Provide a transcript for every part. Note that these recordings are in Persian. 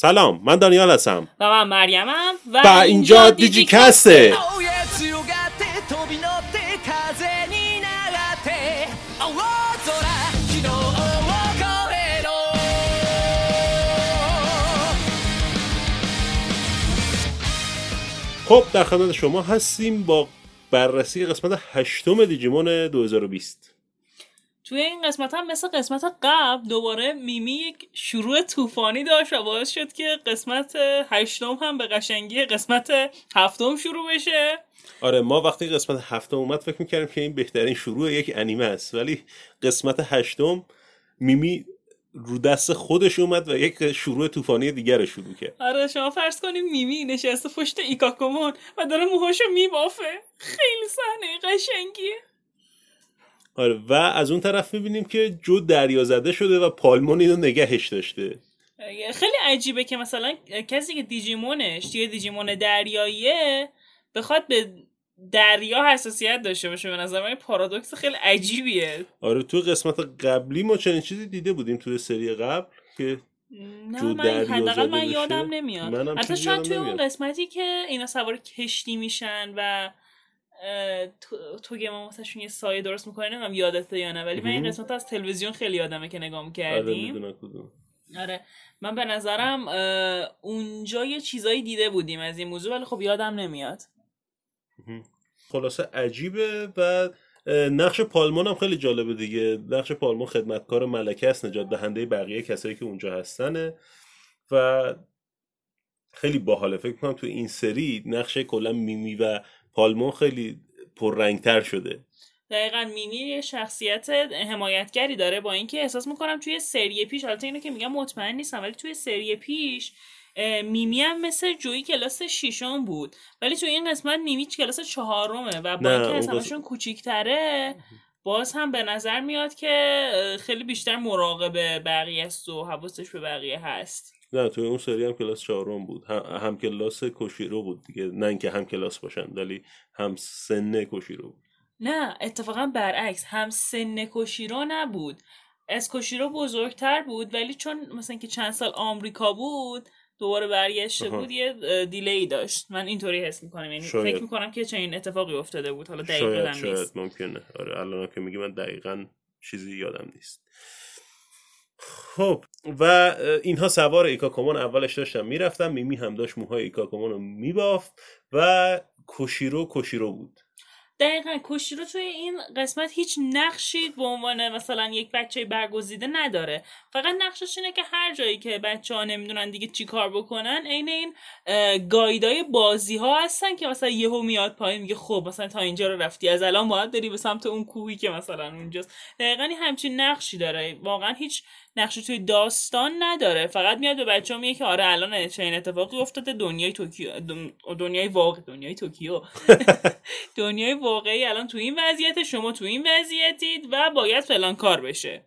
سلام من دانیال هستم. و من مریمم و, و اینجا دیجی کسته خب در خدمت شما هستیم با بررسی قسمت هشتم دیجیمون 2020 توی این قسمت هم مثل قسمت قبل دوباره میمی یک شروع طوفانی داشت و باعث شد که قسمت هشتم هم به قشنگی قسمت هفتم شروع بشه. آره ما وقتی قسمت هفتم اومد فکر می‌کردیم که این بهترین شروع یک انیمه است. ولی قسمت هشتم میمی رو دست خودش اومد و یک شروع طوفانی دیگر رو شروع کرد. آره شما فرض کنیم میمی نشسته پشت ایکاکومون و داره موهاشو میبافه. خیلی صحنه قشنگیه. آره و از اون طرف می‌بینیم که جو دریا زده شده و پالمون اینو نگهش داشته خیلی عجیبه که مثلا کسی که دیجیمونش یه دیجیمون دریاییه بخواد به دریا حساسیت داشته باشه به نظر من پارادوکس خیلی عجیبیه آره تو قسمت قبلی ما چنین چیزی دیده بودیم توی سری قبل که نه جو من دریا حداقل من؟ یادم نمیاد حتی شاید توی اون. قسمتی که اینا سوار کشتی میشن و تو- توگما واسهشون یه سایه درست می‌کنه نمی‌دونم یادته یا نه ولی من این. قسمت از تلویزیون خیلی یادمه که نگاه آره می‌کردیم. می‌دونم کدوم. آره. من به نظرم اونجا یه چیزایی دیده بودیم از این موضوع ولی خب یادم نمیاد. خلاصه عجیبه و نقش پالمون هم خیلی جالبه دیگه. نقش پالمون خدمتکار ملکه است نجات دهنده بقیه کسایی که اونجا هستنه. و خیلی باحاله. فکر کنم تو این سری نقش کلا میمی و پالمون خیلی پررنگتر شده. دقیقا میمی یه شخصیت حمایتگری داره با اینکه احساس می‌کنم توی سری پیش البته اینو که میگم مطمئن نیستم ولی توی سری پیش میمی هم مثل جویی کلاس ششم بود. ولی توی این قسمت میمی کلاس چهارمه و با اینکه همشون کوچیکتره باز هم به نظر میاد که خیلی بیشتر مراقب بقیه است و حواسش به بقیه هست. نه توی اون سری هم کلاس چهارم بود. هم, هم کلاس کوشیرو بود دیگه. نه اینکه هم کلاس باشن ولی هم سن کوشیرو بود. نه اتفاقا برعکس. هم سن کوشیرو نبود. از کوشیرو بزرگتر بود ولی چون مثلا که چند سال آمریکا بود دوباره برگشته. بود یه delay ی داشت. من اینطوری حس می‌کنم. یعنی شاید. فکر می‌کنم که چنین اتفاقی افتاده بود. حالا دقیق شاید شاید نیست. ممکنه. آره الان که میگی من دقیقا چیزی یادم نیست. خب و اینها سوار ایکاکومون اولش داشتن می‌رفتن میمی هم داشت موهای ایکاکومون رو میبافت و کوشیرو کوشیرو بود. دقیقا کوشیرو توی این قسمت هیچ نقشی به عنوان مثلا یک بچه برگزیده نداره. فقط نقشش اینه که هر جایی که بچه ها نمی‌دونن دیگه چی کار بکنن عین این گایدای بازی ها هستن که مثلا یهو میاد پایین میگه خب مثلا تا اینجا رو رفتی از الان باید بری به سمت اون کوهی که مثلا اونجاست. دقیقا همچین نقشی داره. واقعا هیچ نقشی توی داستان نداره. فقط میاد به بچه میگه که آره الان چنین اتفاقی افتاده دنیای توکیو دن- دنیای واقع دنیای توکیو. دنیای واقعی الان تو این وضعیت شما تو این وضعیتید و باید فلان کار بشه.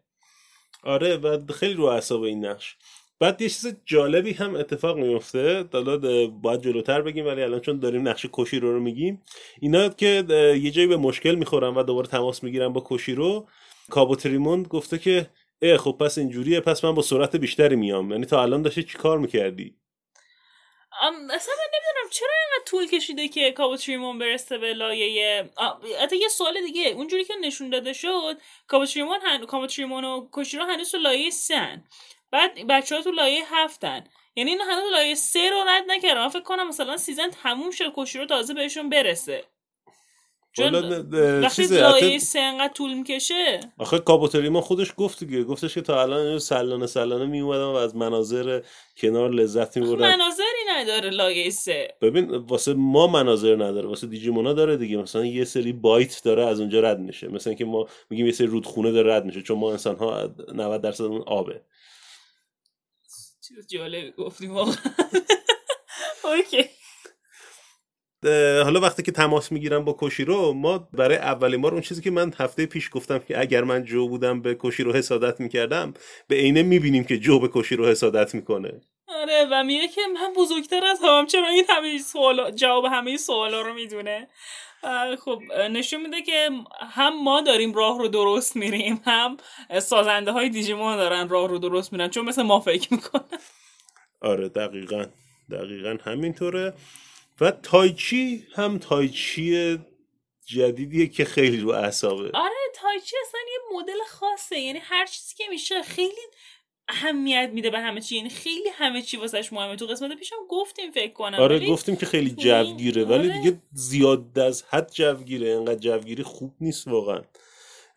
آره و خیلی رو اعصاب این نقش. بعد یه چیز جالبی هم اتفاق میفته. حالا باید جلوتر بگیم ولی الان چون داریم نقش کوشیرو رو میگیم. اینا که یه جایی به مشکل می‌خورن و دوباره تماس می‌گیرن با کوشیرو کابوتریموند گفته که اه خب پس اینجوریه پس من با سرعت بیشتری میام. یعنی تا الان داشتی چی کار می‌کردی؟ اصلا من نمی‌دونم چرا اینقدر طول کشیده که کابوتریمون برسه به لایه حتی یه سوال دیگه اونجوری که نشون داده شد کابوتریمون هن... کابوتریمون و هنوز تو لایه سن بعد بچه ها تو لایه هفتن یعنی اینا هنوز لایه سه رو رد نکردن. من فکر کنم مثلا season تموم شد کوشیرو تازه بهشون برسه. چون وقتی لایه سه انقدر طول می‌کشه؟ آخه کابوتریمون خودش گفت دیگه گفتش که تا الان سلانه سلانه میومدم و از مناظر کنار لذت میبردم مناظری نداره لایه سه. ببین واسه ما مناظر نداره واسه دیجیمونا داره دیگه مثلا یه سری بایت داره از اونجا رد میشه. مثلا اینکه ما میگیم یه سری رودخونه داره رد میشه چون ما انسان ها 90 درصد اون آبه. چیز جالبی گفتیم واقعا. اوکی. حالا وقتی که تماس می‌گیرم با کوشیرو ما برای اولین بار اون چیزی که من هفته پیش گفتم که اگر من جو بودم به کوشیرو حسادت می‌کردم به عینه می‌بینیم که جو به کوشیرو حسادت می‌کنه. آره و میگه که من بزرگتر از هم چرا این همه سوال جواب همه سوالا رو می‌دونه؟ خب نشون میده که هم ما داریم راه رو درست میریم هم سازنده های دیجیمون دارن راه رو درست میرن چون مثل ما فکر می‌کنن. آره دقیقا. دقیقا همینطوره. و تایچی هم تایچی جدیدیه که خیلی رو اعصابه. آره تایچی اصلا یه مدل خاصه. یعنی هر چیزی که میشه خیلی اهمیت میده به همه چی. یعنی خیلی همه چی واسش مهمه. تو قسمت پیشم گفتیم فکر کنم. آره ولی گفتیم که خیلی این- جوگیره. ولی آره. دیگه زیاد از حد جوگیره. انقدر جوگیری خوب نیست واقعا.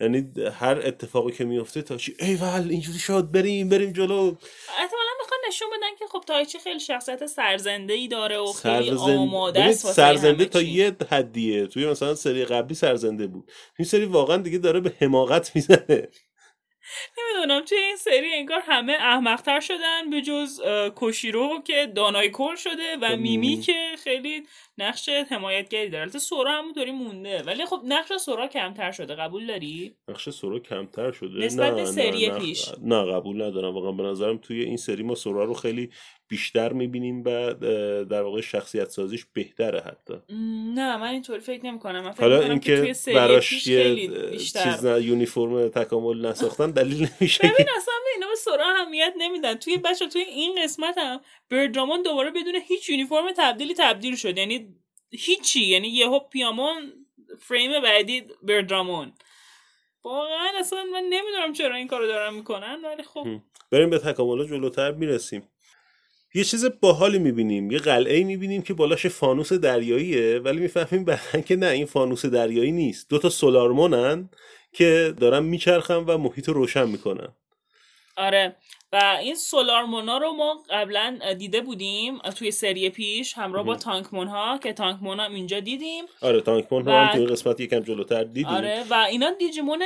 یعنی هر اتفاقی که میفته تا چی ای ول اینجوری شد بریم بریم جلو. احتمالا نشون بدن که خب تایچی خیلی شخصیت سرزنده ای داره و خیلی سرزنده آماده است سرزنده تا چی. یه حدیه. توی مثلا سری قبلی سرزنده بود. این سری واقعا دیگه داره به حماقت می‌زنه. نمی‌دونم توی این سری انگار همه احمقتر شدن به جز کوشیرو که دانای کل شده و خب، میمی. که خیلی نقش حمایتگری داره. البته سورا همونطوری مونده. ولی خب نقش سورا کمتر شده. قبول داری؟ نقش سورا کمتر شده. نسبت به نه، سری پیش. نه قبول ندارم. واقعا به نظرم توی این سری ما سورا رو خیلی بیشتر می‌بینیم و در واقع شخصیت سازیش بهتره حتی. نه من اینطوری فکر نمی کنم من فکر حالا اینکه براش یه چیز نه یونیفرم تکامل نساختن دلیل نمیشه. ببین اصلا اینا به سورا اهمیت نمیدن. توی بچه توی این قسمت هم بردرامون دوباره بدون هیچ یونیفرم تبدیلی تبدیل شد. یعنی هیچی. یعنی یهو پیامون فریم بعدی بردرامون. واقعا اصلا من نمی‌دونم چرا این کارو دارن می‌کنن ولی خب. بریم به تکاملا جلوتر می‌رسیم. یه چیز باحالی می‌بینیم یه قلعه می‌بینیم که بالاش فانوس دریاییه ولی می‌فهمیم بعدا که نه این فانوس دریایی نیست. دو تا سولارمونن که دارن میچرخن و محیط رو روشن می‌کنن. آره. و این سولارمونا رو ما قبلا دیده بودیم توی سری پیش همراه با تانکمون ها که تانکمون هم اینجا دیدیم. آره تانکمون و- هم توی قسمت یکم جلوتر دیدیم. آره و اینا دیجیمون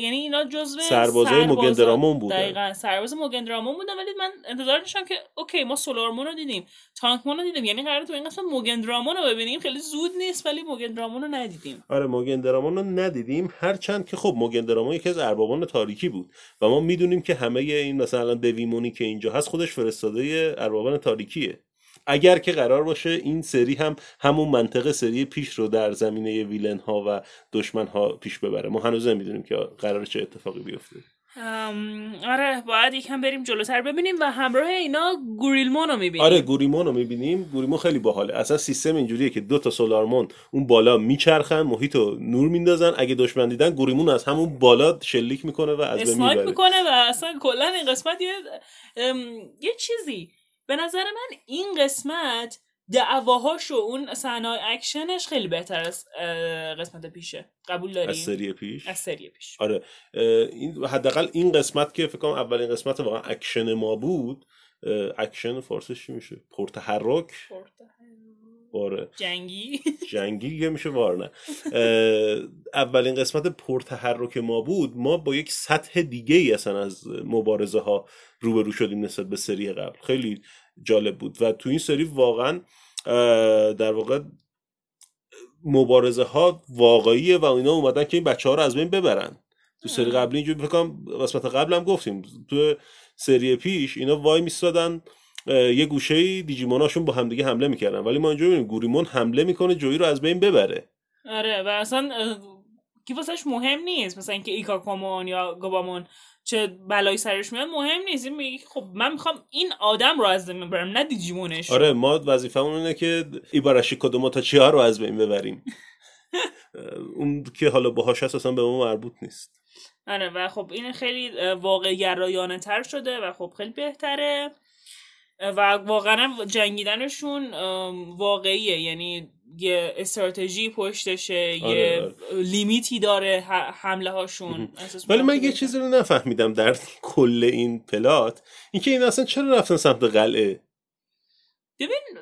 یعنی اینا جزو سربازای سربازا- موگندرامون بودن. دقیقا سرباز موگندرامون بودن ولی من انتظار داشتم که اوکی ما سولارمون رو دیدیم تانکمون رو دیدیم. یعنی قرار تو این قسمت موگندرامون رو ببینیم. خیلی زود نیست ولی موگندرامون رو ندیدیم. آره موگندرامون رو ندیدیم. هرچند که خب موگندرامون یکی از اربابان تاریکی بود. و ما می‌دونیم که همه این مثلا دویمونی که اینجا هست خودش فرستاده اربابان تاریکیه. اگر که قرار باشه این سری هم همون منطقه سری پیش رو در زمینه ویلن ها و دشمن ها پیش ببره. ما هنوز نمی‌دونیم که قرار چه اتفاقی بیفته. آره باید یکم بریم جلوتر ببینیم و همراه اینا گوریلمون رو می‌بینیم. آره گوریمون رو می‌بینیم. گوریمون خیلی باحاله. اصلا سیستم اینجوریه که دو تا سولارمون اون بالا میچرخن محیط رو نور میندازن. اگه دشمن دیدن گوریمون از همون بالا شلیک می‌کنه و از بین می‌بره. می‌کنه و اصلا کلا این قسمت یه ام، یه چیزی. به نظر من این قسمت دعواهاش و اون صحنه اکشنش خیلی بهتر از قسمت پیشه. قبول داری؟ از سری پیش؟ از سری پیش. آره. این حداقل این قسمت که فکر کنم اولین قسمت واقعا اکشن ما بود اکشن فارسیش چی میشه؟ پرتحرک؟ آره. جنگی. جنگی یه میشه war نه. اولین قسمت پرتحرک ما بود. ما با یک سطح دیگه ای اصلا از مبارزه ها روبرو شدیم نسبت به سری قبل. خیلی جالب بود. و تو این سری واقعا در واقع مبارزه ها واقعیه و اینا اومدن که این بچه ها رو از بین ببرن. تو سری قبلی اینجوری فکر کنم قسمت قبلم گفتیم. تو سری پیش اینا وای میستادن یه گوشه دیجیموناشون با همدیگه حمله می‌کردن. ولی ما اینجا می‌بینیم گوریمون حمله می‌کنه جویی رو از بین ببره. آره و اصلا کی واسش مهم نیست؟ مثلا اینکه ایکاکامون یا گابامون چه بلایی سرش میاد مهم نیست. میگه خب من می‌خوام این آدم رو از بین ببرم نه دیجیمونش. آره ما وظیفمون اینه که ایباراشی کدوموتاچی ها رو از بین ببریم. اون که حالا باهاش هست اصلا به ما مربوط نیست. آره و خب این خیلی واقع گرایانه تر شده و خب خیلی بهتره. و واقعا جنگیدنشون واقعیه. یعنی یه استراتژی پشتشه آره، یه آره. لیمیتی داره حمله هاشون ولی من یه چیزی رو نفهمیدم در کل این پلات اینکه این اصلا چرا رفتن سمت قلعه؟ ببین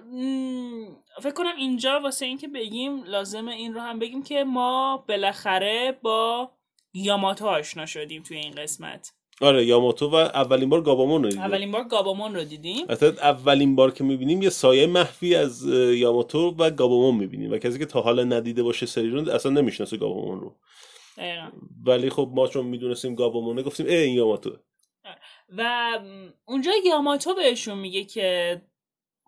فکر کنم اینجا واسه اینکه بگیم لازمه این رو هم بگیم که ما بالاخره با یاماتو آشنا شدیم توی این قسمت. آره یاماتو و اولین بار گابامون رو دیدیم. اولین بار گابامون رو دیدیم. مثلا اولین بار که می‌بینیم یه سایه مخفی از یاماتو و گابامون می‌بینیم و کسی که تا حالا ندیده باشه سری رو اصلا نمی‌شناسه گابامون رو. دقیقا. ولی خب ما چون می‌دونستیم گابامونه گفتیم ای این یاماتو. و اونجا یاماتو بهشون میگه که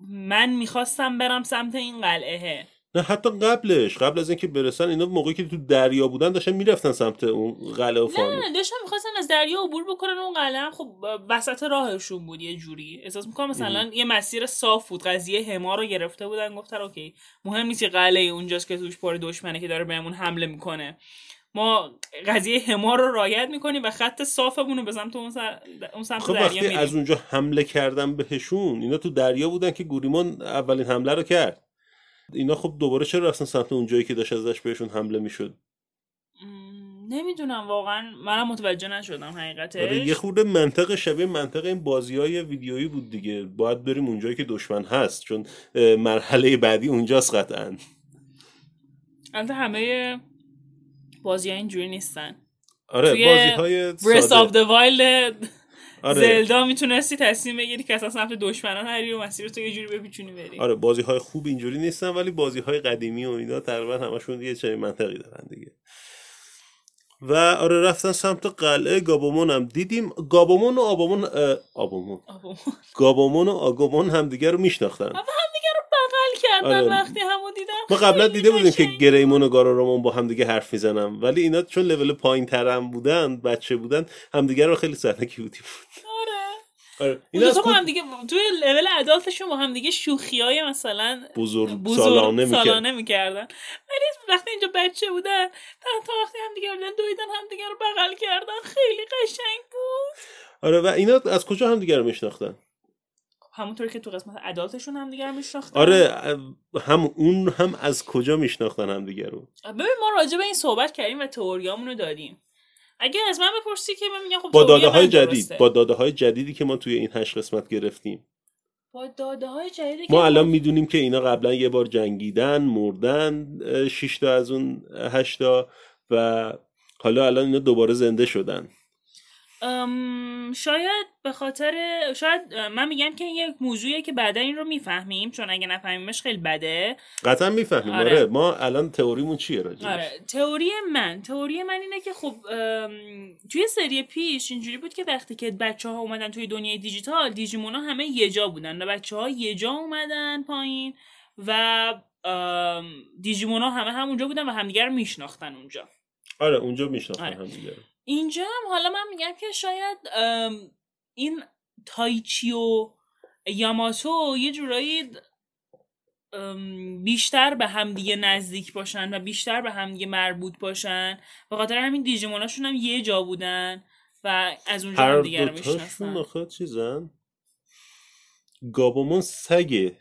من می‌خواستم برم سمت این قلعه. نه حتی قبلش قبل از اینکه برسن اینا موقعی که تو دریا بودن داشتن می‌رفتن سمت اون قلعه و فانوس نه داشتن می‌خواستن از دریا عبور بکنن اون قلعه هم. خب وسط راهشون بود یه جوری. احساس می‌کنم مثلا یه مسیر صاف بود. قضیه هما رو گرفته بودن گفتن اوکی مهم نیست قلعه اونجاست که توش پر دشمنه که داره بهمون حمله می‌کنه. ما قضیه هما رو رایت می‌کنیم و خط صافمون رو به سمت اون, سر... اون سمت خب دریا وقتی میریم. از اونجا حمله کردن بهشون اینا تو دریا بودن که گوریمان اولین حمله رو کرد. اینا خب دوباره چرا رفتن سمت اونجایی که داشت ازش بهشون حمله می‌شد؟ نمی‌دونم واقعا منم متوجه نشدم حقیقتش. آره یه خورده منطق شبیه منطق این بازی های ویدیویی بود دیگه. باید بریم اونجایی که دشمن هست چون مرحله بعدی اونجاست قطعا. البته همه بازی ها اینجوری نیستن. آره بازی های Wild آره. زلدا می‌تونستی تصمیم بگیری که اصلا سمت دشمنان نری و مسیر تو یه جوری بپیچونی بری. آره بازی های خوب اینجوری نیستن ولی بازی های قدیمی و اینا تقریبا همشون یه چنین منطقی دارن دیگه. و آره رفتن سمت قلعه گابومون هم دیدیم. گابومون و آبامون اه، آبامون آبا. گابومون و آگومون هم دیگه رو میشناختن. کردن آره. وقتی همو دیدم ما قبلا دیده بودیم که. گریمون و گارارومون با هم دیگه حرف می‌زنن. ولی اینا چون لول پایین ترم بودن بچه بودن همدیگه رو خیلی سرنه کیوتی بود آره. آره اینا کد- هم دیگه توی لول ادالتشون با هم دیگه شوخی های مثلا بزرگ, بزرگ سالانه سالانه می‌کردن. ولی وقتی اینجا بچه بودن تا تا وقتی هم دیگه بودن دویدن هم دیگه رو بغل کردن. خیلی قشنگ بود. آره و اینا از کجا هم دیگه رو میشناختن؟ همونطور که تو قسمت ادالتشون هم دیگه رو میشناختن. آره هم اون هم از کجا میشناختن هم دیگه رو؟ ببین ما راجع به این صحبت کردیم و تئوریامونو دادیم اگه از من بپرسی که من میگم خب با داده های جدید درسته. با داده های جدیدی که ما توی این هشت قسمت گرفتیم. با داده های جدیدی که ما الان می‌دونیم که اینا قبلا یه بار جنگیدن مردن شش تا از اون هشتا و حالا الان اینا دوباره زنده شدن. ام، شاید به خاطر شاید من میگم که این یک موضوعیه که بعدا این رو می‌فهمیم چون اگه نفهمیمش خیلی بده قطعا می‌فهمیم آره. آره. ما الان تئوریمون چیه راجعش آره تئوری من تئوری من اینه که خب توی سری پیش اینجوری بود که وقتی که بچه ها اومدن توی دنیای دیجیتال دیجیمونا همه یه جا بودن و بچه ها یه جا اومدن پایین و دیجیمونا همه همونجا بودن و همدیگه رو میشناختن اونجا آره اونجا میشناختن آره. هم دیگه رو. اینجا هم حالا من میگم که شاید این تایچی و یاماتو یه جورایی بیشتر به همدیگه نزدیک باشن و بیشتر به همدیگه مربوط باشن. به خاطر همین دیجیموناشون هم یه جا بودن و از اونجا هم دیگه رو می‌شناسن. چیزن؟ گابومون سگه.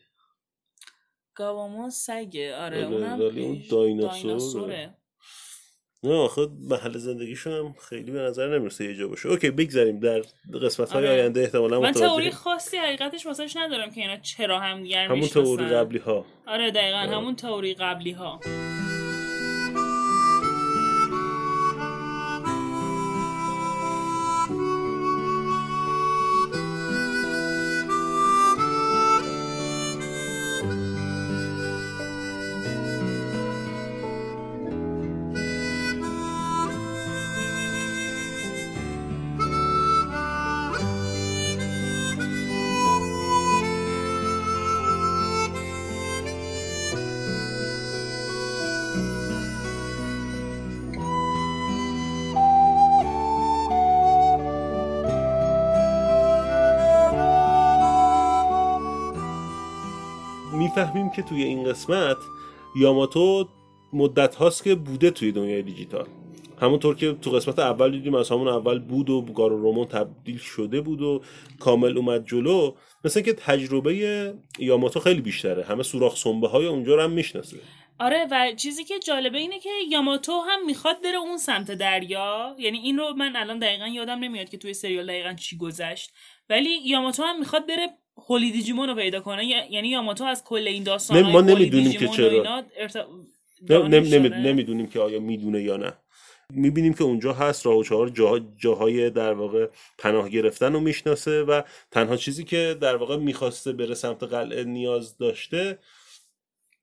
گاوامون سگه. آره آره، اونم اون دایناسوره. نه آخه محل زندگیشون هم خیلی به نظر نمی‌رسه یه جا باشه. اوکی بگذاریم در قسمت های آره. آینده احتمالا من تئوری خاصی حقیقتش واسش ندارم که اینا چرا هم دیگر همون می‌شناسن. تئوری قبلی ها آره دقیقا آره. همون تئوری قبلی ها می‌فهمیم که توی این قسمت یاماتو مدت هاست که بوده توی دنیای دیجیتال. همونطور که تو قسمت اول دیدیم از همون اول بود و گارو رومون تبدیل شده بود و کامل اومد جلو. مثل که تجربه یاماتو خیلی بیشتره. همه سوراخ سنبه های اونجا رو هم می‌شناسه. آره و چیزی که جالبه اینه که یاماتو هم می‌خواد بره اون سمت دریا. یعنی این رو من الان دقیقا یادم نمیاد که توی سریال دقیقا چی گذشت. ولی یاماتو هم می‌خواد بره هولی دیجیمون رو پیدا کنه. یعنی یاماتو از کل این داستان ما نمی‌دونیم که چرا. نمی- نمی‌دونیم که آیا می‌دونه یا نه. می‌بینیم که اونجا هست راه و چهار جا جاهای در واقع پناه گرفتن رو می‌شناسه و تنها چیزی که در واقع می‌خواسته بره سمت قلعه نیاز داشته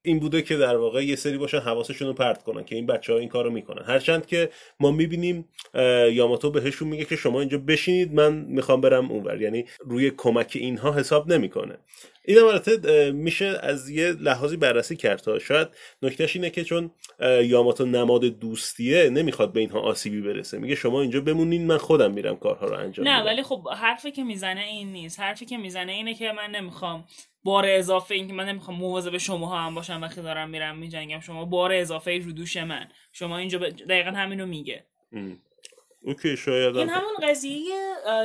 این بوده که در واقع یه سری باشن حواسشون رو پرت کنن که این بچه ها این کارو می‌کنن. هرچند که ما می‌بینیم یاماتو بهشون میگه که شما اینجا بشینید من می‌خوام برم اونور. یعنی روی کمک اینها حساب نمی‌کنه. این البته میشه از یه لحاظی بررسی کرد تا شاید نکتهش اینه که چون یاماتو نماد دوستیه نمی‌خواد به اینها آسیبی برسه. میگه شما اینجا بمونین من خودم میرم کارها رو انجام نه. ولی خب حرفی که می‌زنه این نیست. حرفی که می‌زنه اینه که من نمی‌خوام بار اضافه این که من نمی‌خوام مواظب شما هم باشم وقتی دارم میرم میجنگم. شما بار اضافه رو دوش من. شما اینجا ب... دقیقا همینو میگه. ام. اوکی شاید این هم همون قضیه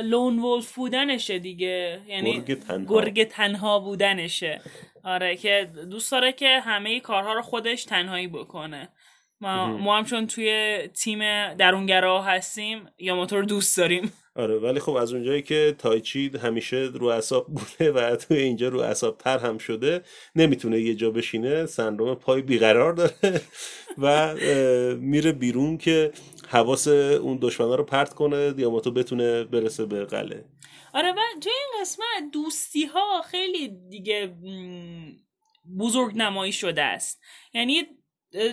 لون ولف بودنشه دیگه. یعنی گرگ تنها. گرگ تنها بودنشه. آره که دوست داره که همه کارها رو خودش تنهایی بکنه. ما, ما هم چون توی تیم درونگرا هستیم یاماتو رو دوست داریم. آره ولی خب از اونجایی که تایچی همیشه رو اعصاب بوده و توی اینجا رو اعصاب تر هم شده نمی‌تونه یه جا بشینه سندروم پای بیقرار داره و میره بیرون که حواس اون دشمنا رو پرت کنه یاماتو بتونه برسه به قلعه آره و توی این قسمت دوستی ها خیلی دیگه بزرگ نمایی شده است. یعنی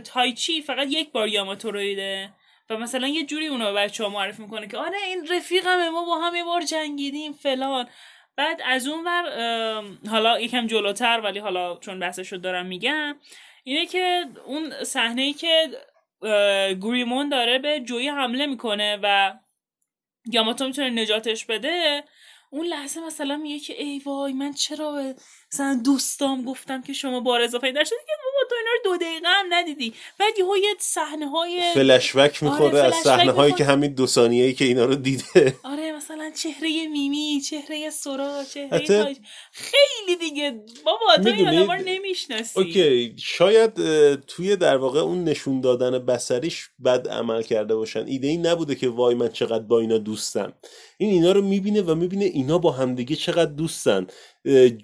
تایچی فقط یک بار یاماتو رو دیده و مثلا یه جوری اونو به بچه ها معرفی می‌کنه که آره این رفیقمه ما با هم یه بار جنگیدیم فلان. بعد از اون ام، حالا یکم جلوتر ولی حالا چون بحثش رو دارم میگم اینه که اون صحنه ای که اه، گوریمون داره به جوی حمله می‌کنه و یاماتو می‌تونه نجاتش بده اون لحظه مثلا میگه که ای وای من چرا مثلا دوستام گفتم که شما بار اضافه در شده که تو اینا رو دو دقیقه هم ندیدی. بعد یهو یه صحنه های فلشبک می‌خوره از فلشبک صحنه هایی. که همین دو ثانیه ای که اینا رو دیده. آره مثلا چهره میمی چهره سورا چهره حتی- خیلی دیگه بابا تو این رو نمی‌شناسی. اوکی شاید توی در واقع اون نشون دادن بسریش بد عمل کرده باشن. ایده ای نبوده که وای من چقدر با اینا دوستم. این اینا رو می‌بینه و می‌بینه اینا با همدیگه چقدر دوستن.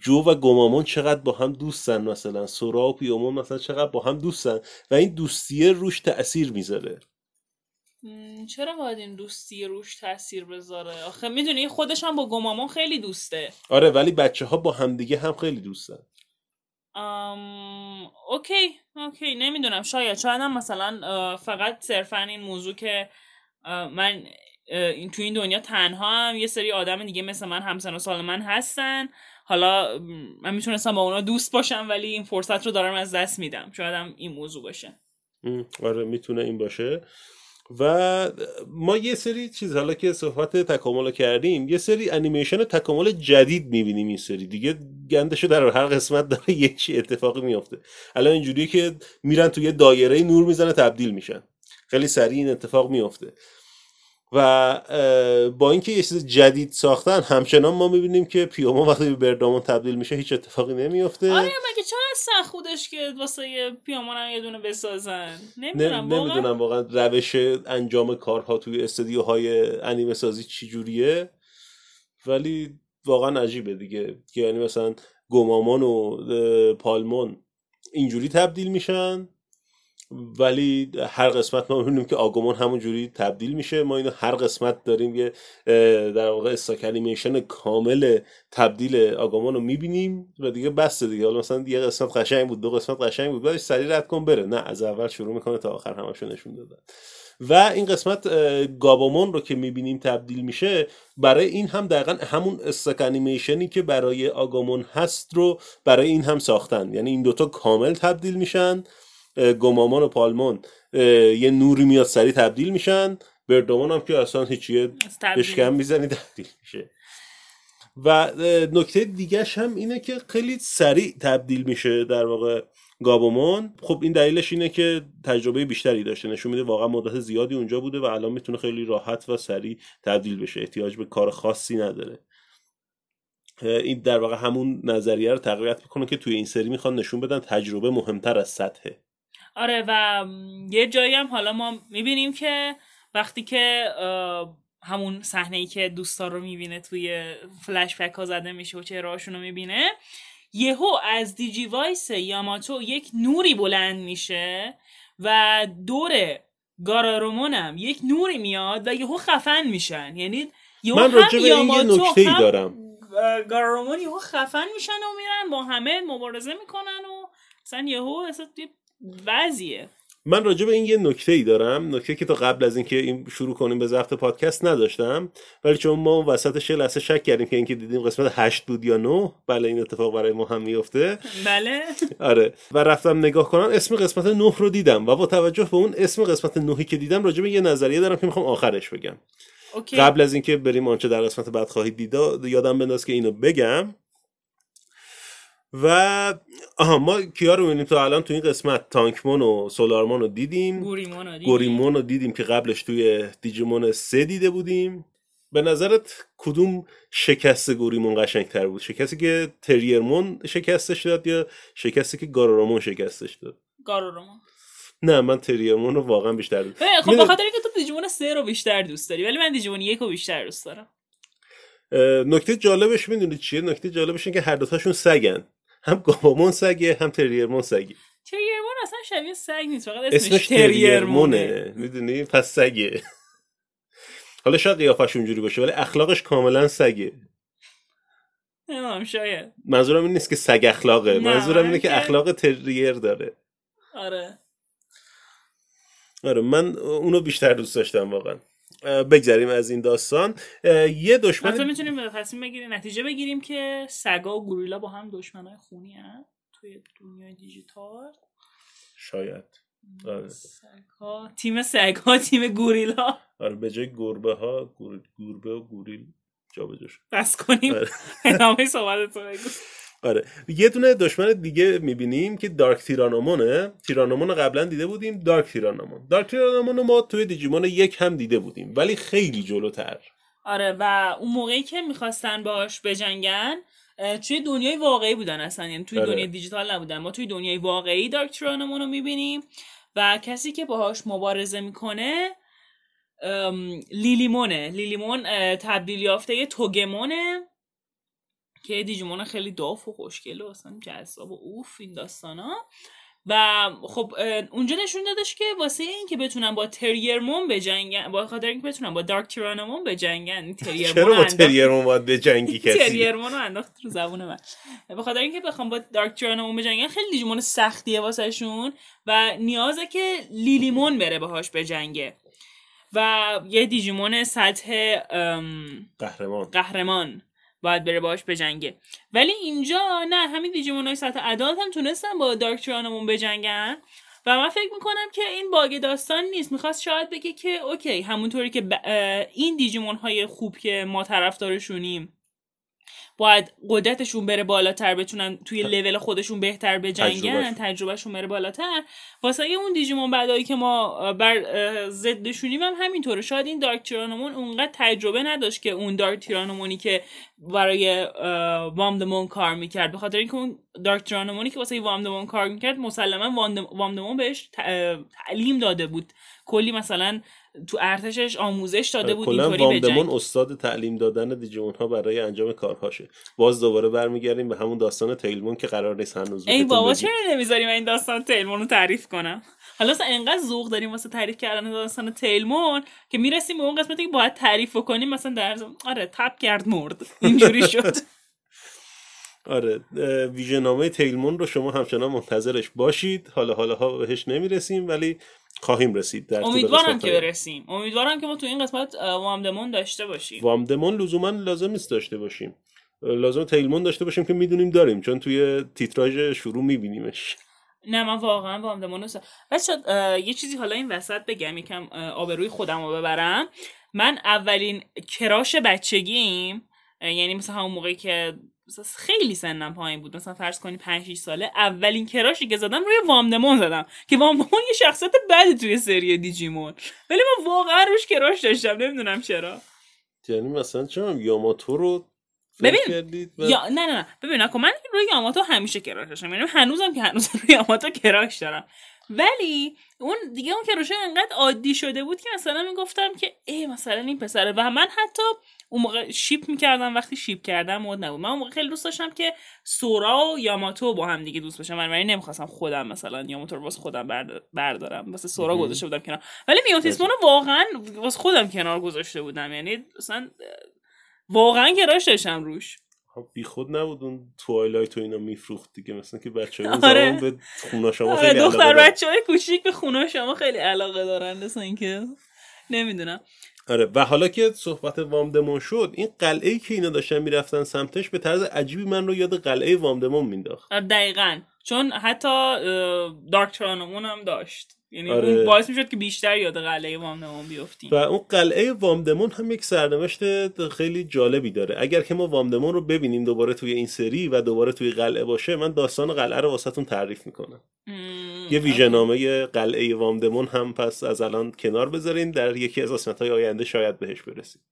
جو و گمامون چقدر با هم دوستن مثلا سورا و پیومون مثلا چقدر با هم دوستن و این دوستیه روش تأثیر می‌ذاره. چرا باید این دوستی روش تاثیر بذاره؟ آخه می‌دونی خودش هم با گمامون خیلی دوسته. آره ولی بچه ها با همدیگه هم خیلی دوستن. ام، okay okay نمی‌دونم. شاید شاید هم مثلا فقط صرفا این موضوع که من این تو این دنیا تنها هم یه سری آدم دیگه مثل من همسن و سال من هستن. حالا من می‌تونستم با اونا دوست باشم ولی این فرصت رو دارم از دست میدم. شاید هم این موضوع باشه. آره می‌تونه این باشه. و ما یه سری چیز حالا که صحبت تکامل کردیم یه سری انیمیشن تکامل جدید می‌بینیم این سری. دیگه گندشو در هر قسمت داره یه چی اتفاقی میافته. الان اینجوریه که میرن تو یه دایره نور می‌زنه تبدیل میشن. خیلی سریع این اتفاق میافته. و با اینکه یه چیز جدید ساختن همچنان ما می‌بینیم که پیوما وقتی به بردامون تبدیل میشه هیچ اتفاقی نمیافته. آره مگه چرا سخت خودش که واسه یه پیامانم یه دونه بسازن؟ نمی‌دونم واقعا. نمی‌دونم واقعا روش انجام کارها توی استودیوهای انیمه سازی چی جوریه. ولی واقعا عجیبه دیگه که یعنی مثلا گمامان و پالمون اینجوری تبدیل میشن. ولی هر قسمت ما می‌بینیم که آگومون همون جوری تبدیل میشه. ما اینو هر قسمت داریم یه در واقع استاک انیمیشن کامل تبدیل آگومون رو می‌بینیم و دیگه بسته دیگه. حالا مثلا یه قسمت قشنگ بود دو قسمت قشنگ بود. بعدش سریع رد کن بره. نه از اول شروع می‌کنه تا آخر همشو نشون دادن و این قسمت گابامون رو که می‌بینیم تبدیل میشه برای این هم دقیقا همون استاک انیمیشنی که برای آگامون هست رو برای این هم ساختن. یعنی این دوتا کامل تبدیل میشن. گمامان و پالمون یه نوری میاد سریع تبدیل میشن. بردامون هم که اصلا هیچیه. بشکم می‌زنی تبدیل میشه. و نکته دیگهش هم اینه که خیلی سریع تبدیل میشه در واقع گابومون خب این دلیلش اینه که تجربه بیشتری داشته نشون میده واقعا مدت زیادی اونجا بوده و الان می‌تونه خیلی راحت و سریع تبدیل بشه. احتیاج به کار خاصی نداره. این در واقع همون نظریه رو تقویت می‌کنه که توی این سری می‌خوان نشون بدن تجربه مهمتر از سطحه. آره و یه جایی هم حالا ما می‌بینیم که وقتی که همون صحنه ای که دوستا رو می‌بینه توی فلش بک ها زده میشه و چهرهاشون رو می‌بینه یهو از دیجی وایس یاماتو یک نوری بلند میشه و دور گارورومون هم یک نوری میاد و یهو خفن میشن یعنی یهو من راجع به این یه هم دارم. گارورومون یهو خفن میشن و میرن با همه مبارزه می‌کنن و مثلا یهو اصلا وضعیه. من راجع به این یه نکته ای دارم نکته که تا قبل از اینکه این شروع کنیم به ضبط پادکست نداشتم ولی چون ما وسطش یه لحظه شک کردیم که اینکه دیدیم قسمت هشت بود یا نه بله این اتفاق برای ما هم میفته بله. آره. و رفتم نگاه کنم اسم قسمت نه رو دیدم. و با توجه به اون اسم قسمت نهی که دیدم راجع به یه نظریه دارم که می‌خوام آخرش بگم. اوکی. قبل از اینکه بریم آنچه در قسمت بعد خواهید دید یادم بنداز که اینو بگم. و آها ما کیا رو می‌بینیم؟ تا الان تو این قسمت تانکمون و سولارمون رو دیدیم. گوریمون رو دیدی؟ گوریمون رو دیدیم که قبلش توی دیجیمون سه دیده بودیم. به نظرت کدوم شکست گوریمون قشنگتر بود؟ شکستی که تریرمون شکستش داد یا شکستی که گارورامون شکستش داد؟ گارورومون نه من تریرمون رو واقعا بیشتر دوست ببین، خب بخاطر اینکه تو دیجیمون سه رو بیشتر دوست داری ولی من دیجیمون یک رو بیشتر دوست دارم. نکته جالبش می‌دونی چیه؟ نکته جالبش اینه که هر دوتاشون سگن. هم گاوامون سگه هم تریرمون سگه. تریرمون اصلا شبیه سگ نیست فقط اسمش, اسمش تریرمونه. می‌دونی؟ پس سگه. حالا شاید قیافش اونجوری باشه ولی اخلاقش کاملا سگه. نمی‌دونم شاید. منظورم این نیست که سگ اخلاقه منظورم اینه که اخلاق تریر داره. آره. آره من اونو بیشتر دوست داشتم واقعا. بگذریم از این داستان. یه مثلا دشمن می‌تونیم به تصمیم بگیریم نتیجه بگیریم که سگا و گوریلا با هم دشمنای خونی هن توی دنیای دیجیتال. شاید. آره. سگ‌ها- تیم سگا تیم گوریلا. آره به جای گربه ها گور... گربه و گوریل جابجا شد. بس کنیم. آره. ادامه صحبت تو بگو. آره. یه دونه دشمن دیگه می‌بینیم که دارک تیرانومونه تیرانومون رو قبلا دیده بودیم دارک تیرانومون دارک تیرانومون رو ما توی دیجیمون یک هم دیده بودیم ولی خیلی جلوتر. آره و اون موقعی که می‌خواستن باش بجنگن توی دنیای واقعی بودن اصلا. یعنی توی آره. دنیای دیجیتال نبودن. ما توی دنیای واقعی دارک ترانمون رو می‌بینیم و کسی که باهاش مبارزه می‌کنه لیلیمونه. لیلیمون تبدیل یافته توگمونه. که دیجیمون خیلی داف و خوشگل و اصلا جذاب و اوف این داستان ها و خب اونجا نشون دادش که واسه این که بتونن با تریرمون بجنگن با خاطر اینکه بتونن با دارک تیرانمون بجنگن تریرمون چرا با تریرمون باید به جنگی کسی؟ تریرمون رو انداخت رو زبون من. به خاطر اینکه بخوام با دارک تیرانمون بجنگن خیلی دیجیمون سختیه واسه شون و نیازه که لیلیمون بره باهاش بجنگه و یه دیجیمون سطح قهرمان. قهرمان. باید بره باش بجنگه ولی اینجا نه همین دیجیمون های سطح ادالت هم تونستن با دارک ترانمون بجنگن و من فکر می‌کنم که این باگ داستان نیست. می‌خواست شاید بگه که اوکی همونطوری که این دیجیمون های خوب که ما طرفدارشونیم باید قدرتشون بره بالاتر بتونن توی لول خودشون بهتر بجنگن تجربهشون. بره بالاتر. واسه اون دیجیمون بعدایی که ما بر ضدشونیم هم همینطوره. شاید این دارک تیرانومون اونقدر تجربه نداشت که اون دارک تیرانومونی که برای وامدمون کار می‌کرد. به خاطر اینکه اون دارک تیرانومونی که واسه وامدمون کار می‌کرد مسلما وامدمون بهش تعلیم داده بود. کلی مثلا تو ارتشش آموزش داده بود کلا اینطوری وامدمون بجنگ استاد تعلیم دادن دیجیمون ها برای انجام کارهاشه. باز دوباره برمیگردیم به همون داستان تیلمون که قرار نیست هنوز ای بابا. چرا نمی‌ذاری من این داستان تیلمون رو تعریف کنم؟ حالا اصلا انقدر ذوق داریم واسه تعریف کردن داستان تیلمون که می‌رسیم به اون قسمتی که باید تعریف کنیم مثلا در آره تپ کرد مرد. اینجوری شد. آره اه، ویژنامه تیلمون رو شما همچنان منتظرش باشید. حالا حالا ها بهش نمی‌رسیم ولی خواهیم رسید در امیدوارم که برسیم. امیدوارم که ما تو این قسمت وامدمون داشته باشیم. وامدمون لزوما لازم نیست داشته باشیم. لازم تیلمون داشته باشیم که می‌دونیم داریم چون توی تیتراژ شروع میبینیمش. نه من واقعا وامدمون رو بچه یه چیزی حالا این وسط بگم یکم آبروی خودم رو ببرم. من اولین کراش بچگیم یعنی مثلا همون موقعی که مثلا خیلی سنم پایین بود. مثلا فرض کنی 5 6 ساله اولین کراشی که زدم روی وامدمون زدم. که وامدمون یه شخصیت بده توی سری دیجیمون. ولی من واقعا روش کراش داشتم. نمی‌دونم چرا. یعنی مثلا چون یاماتو رو ببین، و- یا نه نه نه. ببین من روی یاماتو همیشه کراش داشتم. یعنی هنوزم که هنوز روی یاماتو کراش دارم. ولی اون دیگه اون کراشه انقدر عادی شده بود که مثلا می‌گفتم که ای مثلا این پسره. و من حتی اون موقع شیپ می‌کردم وقتی شیپ کردم مود نبود. من اون موقع خیلی دوست داشتم که سورا و یاماتو با هم دیگه دوست بشن من ولی نمی‌خواستم خودم مثلا یاماتو رو واسه خودم برد- بردارم واسه سورا. گذاشته بودم کنار. ولی میوتیسمون رو واقعا واسه خودم کنار گذاشته بودم. یعنی مثلا واقعا کراش داشتم روش. بی خود نبود اون توایلایت و اینا میفروخت دیگه مثلا که بچه اون آره. زمان به خونه شما آره خیلی علاقه دختر دارن. بچه های کوچیک به خونه شما خیلی علاقه دارن مثلا اینکه نمی‌دونم آره و حالا که صحبت وامدمون شد این قلعه ای که اینا داشتن می‌رفتن سمتش به طرز عجیبی من رو یاد قلعه وامدمون مینداخت آره دقیقا چون حتی دارک هم داشت یعنی آره. اون باعث می‌شد که بیشتر یاد قلعه وامنمون بیفتیم. و اون قلعه وامدمون هم یک سرنوشت خیلی جالبی داره. اگر که ما وامدمون رو ببینیم دوباره توی این سری و دوباره توی قلعه باشه من داستان قلعه رو واسهتون تعریف می‌کنم. یه ویژنامه قلعه وامدمون هم پس از الان کنار بذارین در یکی از قسمت های آینده شاید بهش برسیم.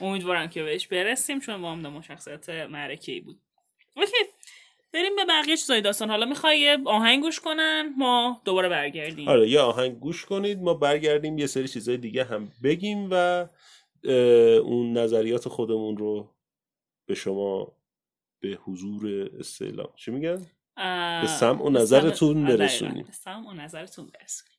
امیدوارم که بهش برسیم چون وامنمون شخصیت معرکه ای بود. اوکی. بریم به بقیه چیزای داستان. حالا می‌خوای یه آهنگ گوش کنن؟ ما دوباره برگردیم. آره یه آهنگ گوش کنید ما برگردیم یه سری چیزای دیگه هم بگیم و اون نظریات خودمون رو به شما به حضور استعلام. چی میگن؟ به سمع و نظرتون برسونیم. به سمع و نظرتون برسونیم.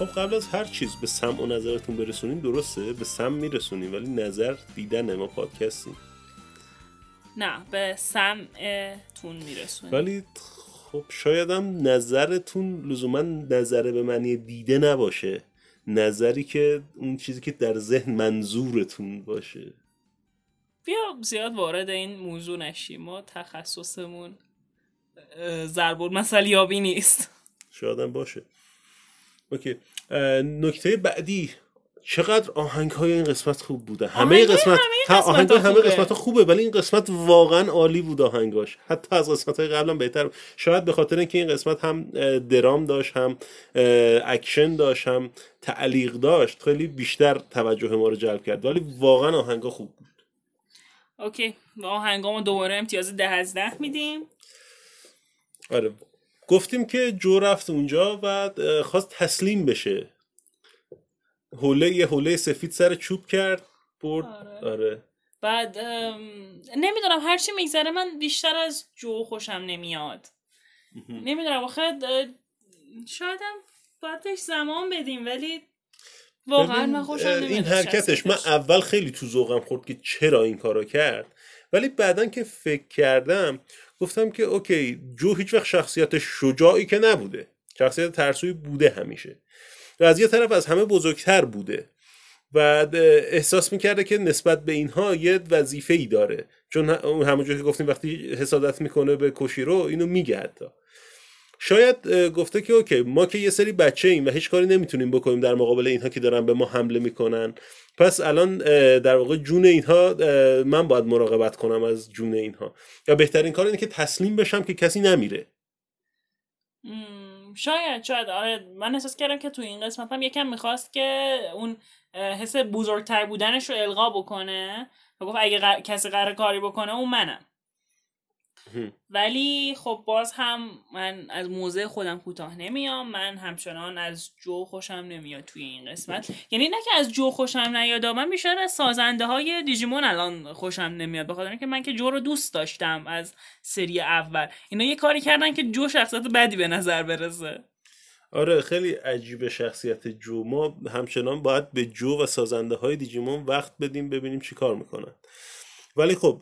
خب قبل از هر چیز به سمع و نظرتون برسونیم درسته؟ به سم میرسونیم ولی نظر دیدن ما پادکستیم. نه به سمعتون میرسونیم. ولی خب شاید هم نظرتون لزوما نظر به معنی دیده نباشه. نظری که اون چیزی که در ذهن منظورتون باشه. بیا زیاد وارد این موضوع نشیم. ما تخصصمون ضرب المثلیابی نیست. شاید هم باشه. okay. نکته بعدی چقدر آهنگ های این قسمت خوب بوده. همه قسمت همه آهنگای همه خوبه. قسمت خوبه ولی این قسمت واقعا عالی بود آهنگاش. حتی از قسمت های قبلا بهتر بود. شاید به خاطر اینکه این قسمت هم درام داشت هم اکشن داشت هم تعلیق داشت خیلی بیشتر توجه ما رو جلب کرد. ولی واقعا آهنگا خوب بود. اوکی. به آهنگامو دوباره امتیاز ده از ده میدیم. آره. گفتیم که جو رفت اونجا و خواست تسلیم بشه. حوله یه حوله سفید سر چوب کرد برد. آره. آره, بعد نمی‌دونم هرچی میگذره من بیشتر از جو خوشم نمیاد. نمی‌دونم آخه اه، شایدم باید زمان بدیم ولی واقعا من خوشم نمیاد این حرکتش من. اول خیلی تو ذوقم خورد که چرا این کارو کرد. ولی بعدا که فکر کردم گفتم که اوکی جو هیچ وقت شخصیت شجاعی که نبوده. شخصیت ترسوی بوده همیشه. و از یه طرف از همه بزرگتر بوده. و احساس می‌کرده که نسبت به اینها یه وظیفه ای داره. چون همونجور که گفتیم وقتی حسادت می‌کنه به کوشیرو اینو میگه حتی. شاید گفته که اوکی ما که یه سری بچه ایم و هیچ کاری نمی‌تونیم بکنیم در مقابل اینها که دارن به ما حمله می‌کنن. پس الان در واقع جون اینها من باید مراقبت کنم از جون اینها. یا بهترین کار اینه که تسلیم بشم که کسی نمیره. شاید شاید آره. من احساس کردم که تو این قسمت هم یکم می‌خواست که اون حس بزرگتر بودنش رو القا بکنه و گفت اگه ق- کسی قرار کاری بکنه اون منم. ولی خب باز هم من از موضع خودم کوتاه نمیام من همچنان از جو خوشم نمیاد توی این قسمت. یعنی نه که از جو خوشم نیاد من بیشتر از سازنده های دیجیمون الان خوشم نمیاد بخاطر اینکه من که جو رو دوست داشتم از سری اول. اینا یه کاری کردن که جو شخصیت بدی به نظر برسه. آره خیلی عجیب شخصیت جو. ما همچنان باید به جو و سازنده های دیجیمون وقت بدیم ببینیم چی کار می‌کنن. ولی خب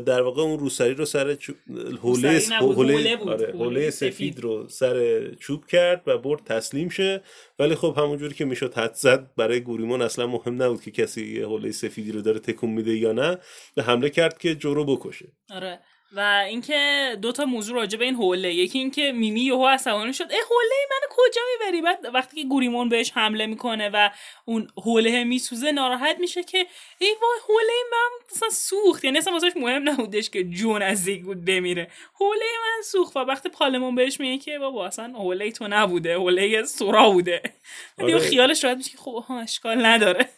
در واقع اون روسری رو سر چوب حوله حوله بود. آره، سفید. رو سر چوب کرد و برد تسلیم شه ولی خب همونجوری که می‌شد حد زد برای گوریمون اصلا مهم نبود که کسی یه حوله سفیدی رو داره تکون میده یا نه و حمله کرد که جو رو بکشه آره و اینکه دو تا موضوع راجع به این حوله. یکی اینکه میمی یهو عصبانی شد. ای حوله منو کجا می‌بری؟ بعد وقتی که گوریمون بهش حمله می‌کنه و اون حوله میسوزه ناراحت میشه که ای وای حوله من اصلا سوخت. یعنی اصلا واسش مهم نبودش که جون از بود بمیره. حوله من سوخت. و وقتی پالمون بهش میگه که بابا اصلا حوله تو نبوده حوله سورا بوده. آره. خیالش راحت میشه که خب اشکال نداره.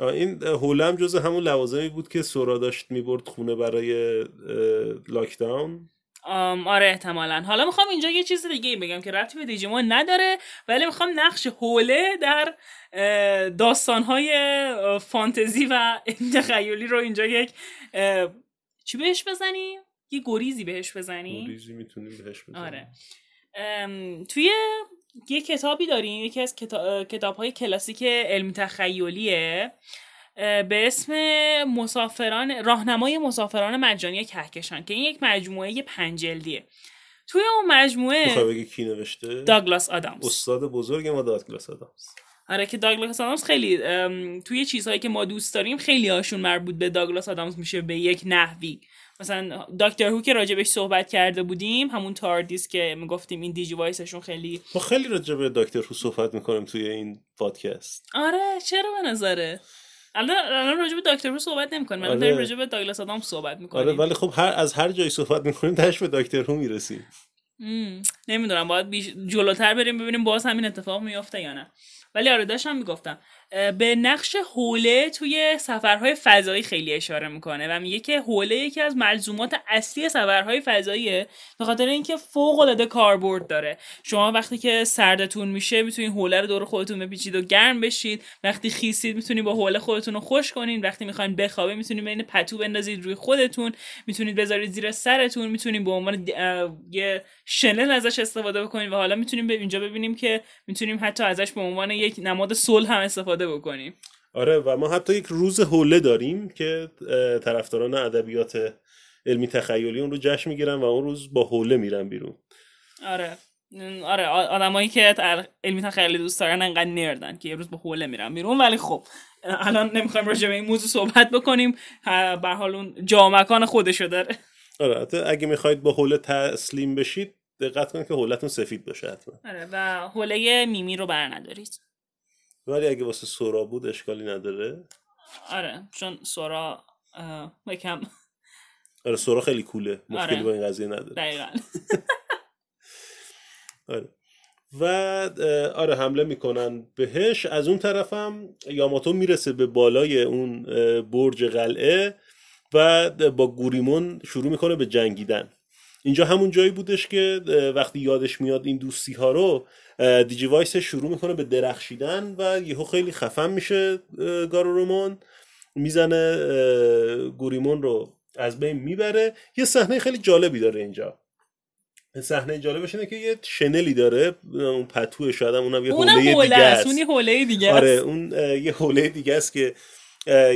این حوله هم جز همون لوازمی بود که سورا داشت می‌برد خونه برای لاکداون آره احتمالا. حالا می‌خوام اینجا یه چیز دیگه بگم که ربطی به دیجیمون نداره ولی می‌خوام نقش حوله در داستانهای فانتزی و تخیلی رو اینجا یک چی بهش بزنیم؟ یه گریزی بهش بزنیم. ریزی می‌تونیم بهش بزنیم. آره. توی یه کتابی داریم یکی از کتاب های کلاسیک علمی تخیلیه به اسم مسافران راهنمای مسافران مجانی کهکشان که این یک مجموعه پنج جلدیه توی اون مجموعه بگی کی نوشته؟ داگلاس آدامز. استاد بزرگ ما دادگلاس آدامز. آره که داگلاس آدامز خیلی توی چیزهایی که ما دوست داریم خیلی هاشون مربوط به داگلاس آدامز میشه به یک نحوی. مثلا دکتر هو که راجبش صحبت کرده بودیم همون تاردیس که می‌گفتیم این دیجی وایسشون خیلی ما خیلی راجع به دکتر هو صحبت می‌کنیم توی این پادکست. آره چرا به نظره؟ الان الان راجع به دکتر هو صحبت نمی‌کنیم الان آره. داریم راجع به داگلاس آدامز صحبت می‌کنیم. آره ولی خب هر از هر جایی صحبت می‌کنیم تاش به دکتر هو می‌رسیم. نمی‌دونم باید بیش... جلوتر بریم ببینیم باز همین اتفاق میافته یا نه. ولی آره داشتم می‌گفتم. به نقش حوله توی سفرهای فضایی خیلی اشاره می‌کنه و میگه که حوله یکی از ملزومات اصلی سفرهای فضاییه به خاطر اینکه فوق العاده کاربرد داره. شما وقتی که سردتون میشه می‌تونید حوله رو دور خودتون بپیچید و گرم بشید. وقتی خیسید می‌تونید با حوله خودتون رو خوش کنین وقتی می‌خواین بخوابه می‌تونید بین پتو بندازید روی خودتون. می‌تونید بذارید زیر سرتون. می‌تونید به عنوان یه شنل ازش استفاده بکنید و حالا می‌تونیم به اینجا ببینیم که می‌تونیم حتی ازش به عنوان یک نماد صلح هم استفاده بکنیم. آره و ما حتی یک روز حوله داریم که طرفداران ادبیات علمی تخیلی اون رو جشن می‌گیرن و اون روز با حوله میرن بیرون. آره. آره آدمایی که علمی تخیلی دوست دارن انقدر نردن که یه روز با حوله میرن بیرون ولی خب الان نمی‌خوایم راجع به این موضوع صحبت بکنیم. به حال اون جا و مکان خودشو داره. آره اگه می‌خواید با حوله تسلیم بشید دقت کنید که حولتون سفید باشه حتما. آره و حوله میمی رو بر ندارید. ولی اگه واسه سورا بود اشکالی نداره. آره چون سورا یکم آره سورا خیلی کوله. مشکلی آره. با این قضیه نداره. دقیقا. آره. و آره حمله می‌کنن بهش. از اون طرفم یاماتو می‌رسه به بالای اون برج قلعه و با گوریمون شروع می‌کنه به جنگیدن. اینجا همون جایی بودش که وقتی یادش میاد این دوستی ها رو دیجی وایس شروع می‌کنه به درخشیدن و یهو خیلی خفن میشه گارورومون. می‌زنه گوریمون رو از بین می‌بره. یه صحنه خیلی جالبی داره اینجا. صحنه جالبش اینه که یه شنلی داره اون پتوه شاید هم اونم یه حوله دیگه است. اون حوله دیگه آره اون یه حوله دیگه است که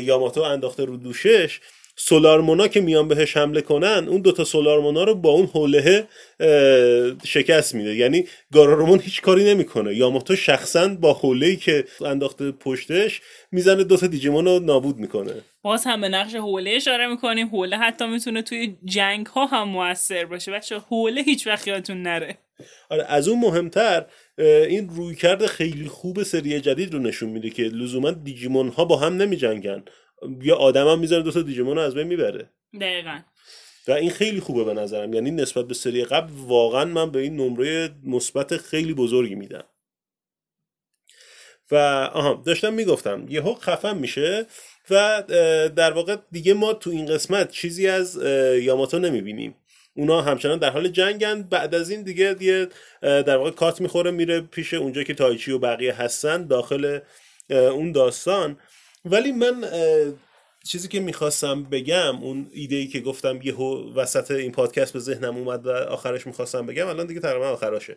یاماتو انداخته رو دوشش. سولارمونا که میان بهش حمله کنن اون دوتا سولارمونا رو با اون حوله شکست میده. یعنی گارارومون هیچ کاری نمی‌کنه. یاماتو شخصا با حوله که انداخته پشتش می‌زنه دوتا دیجیمون رو نابود می‌کنه. باز هم به نقش حوله اشاره می‌کنیم. حوله حتی می‌تونه توی جنگ ها هم موثر باشه. بچه حوله هیچ وقت یادتون نره. آره از اون مهمتر این رویکرد خیلی خوب سری جدید رو نشون میده که لزوما دیجیمون ها با هم نمی آدم هم می‌زنه دوتا دیجیمون رو از بین می‌بره. دقیقا. و این خیلی خوبه به نظرم. یعنی نسبت به سری قبل واقعا من به این نمره مثبت خیلی بزرگی میدم. و آها داشتم می‌گفتم یهو خفن میشه و در واقع دیگه ما تو این قسمت چیزی از یاماتو نمی‌بینیم. اونا همچنان در حال جنگن. بعد از این دیگه اه، در واقع کات می‌خوره میره پیش اونجا که تایچی و بقیه هستن داخل اون داستان. ولی من چیزی که می‌خواستم بگم اون ایده ای که گفتم یه وسط این پادکست به ذهنم اومد و آخرش می‌خواستم بگم الان دیگه تقریبا آخراشه.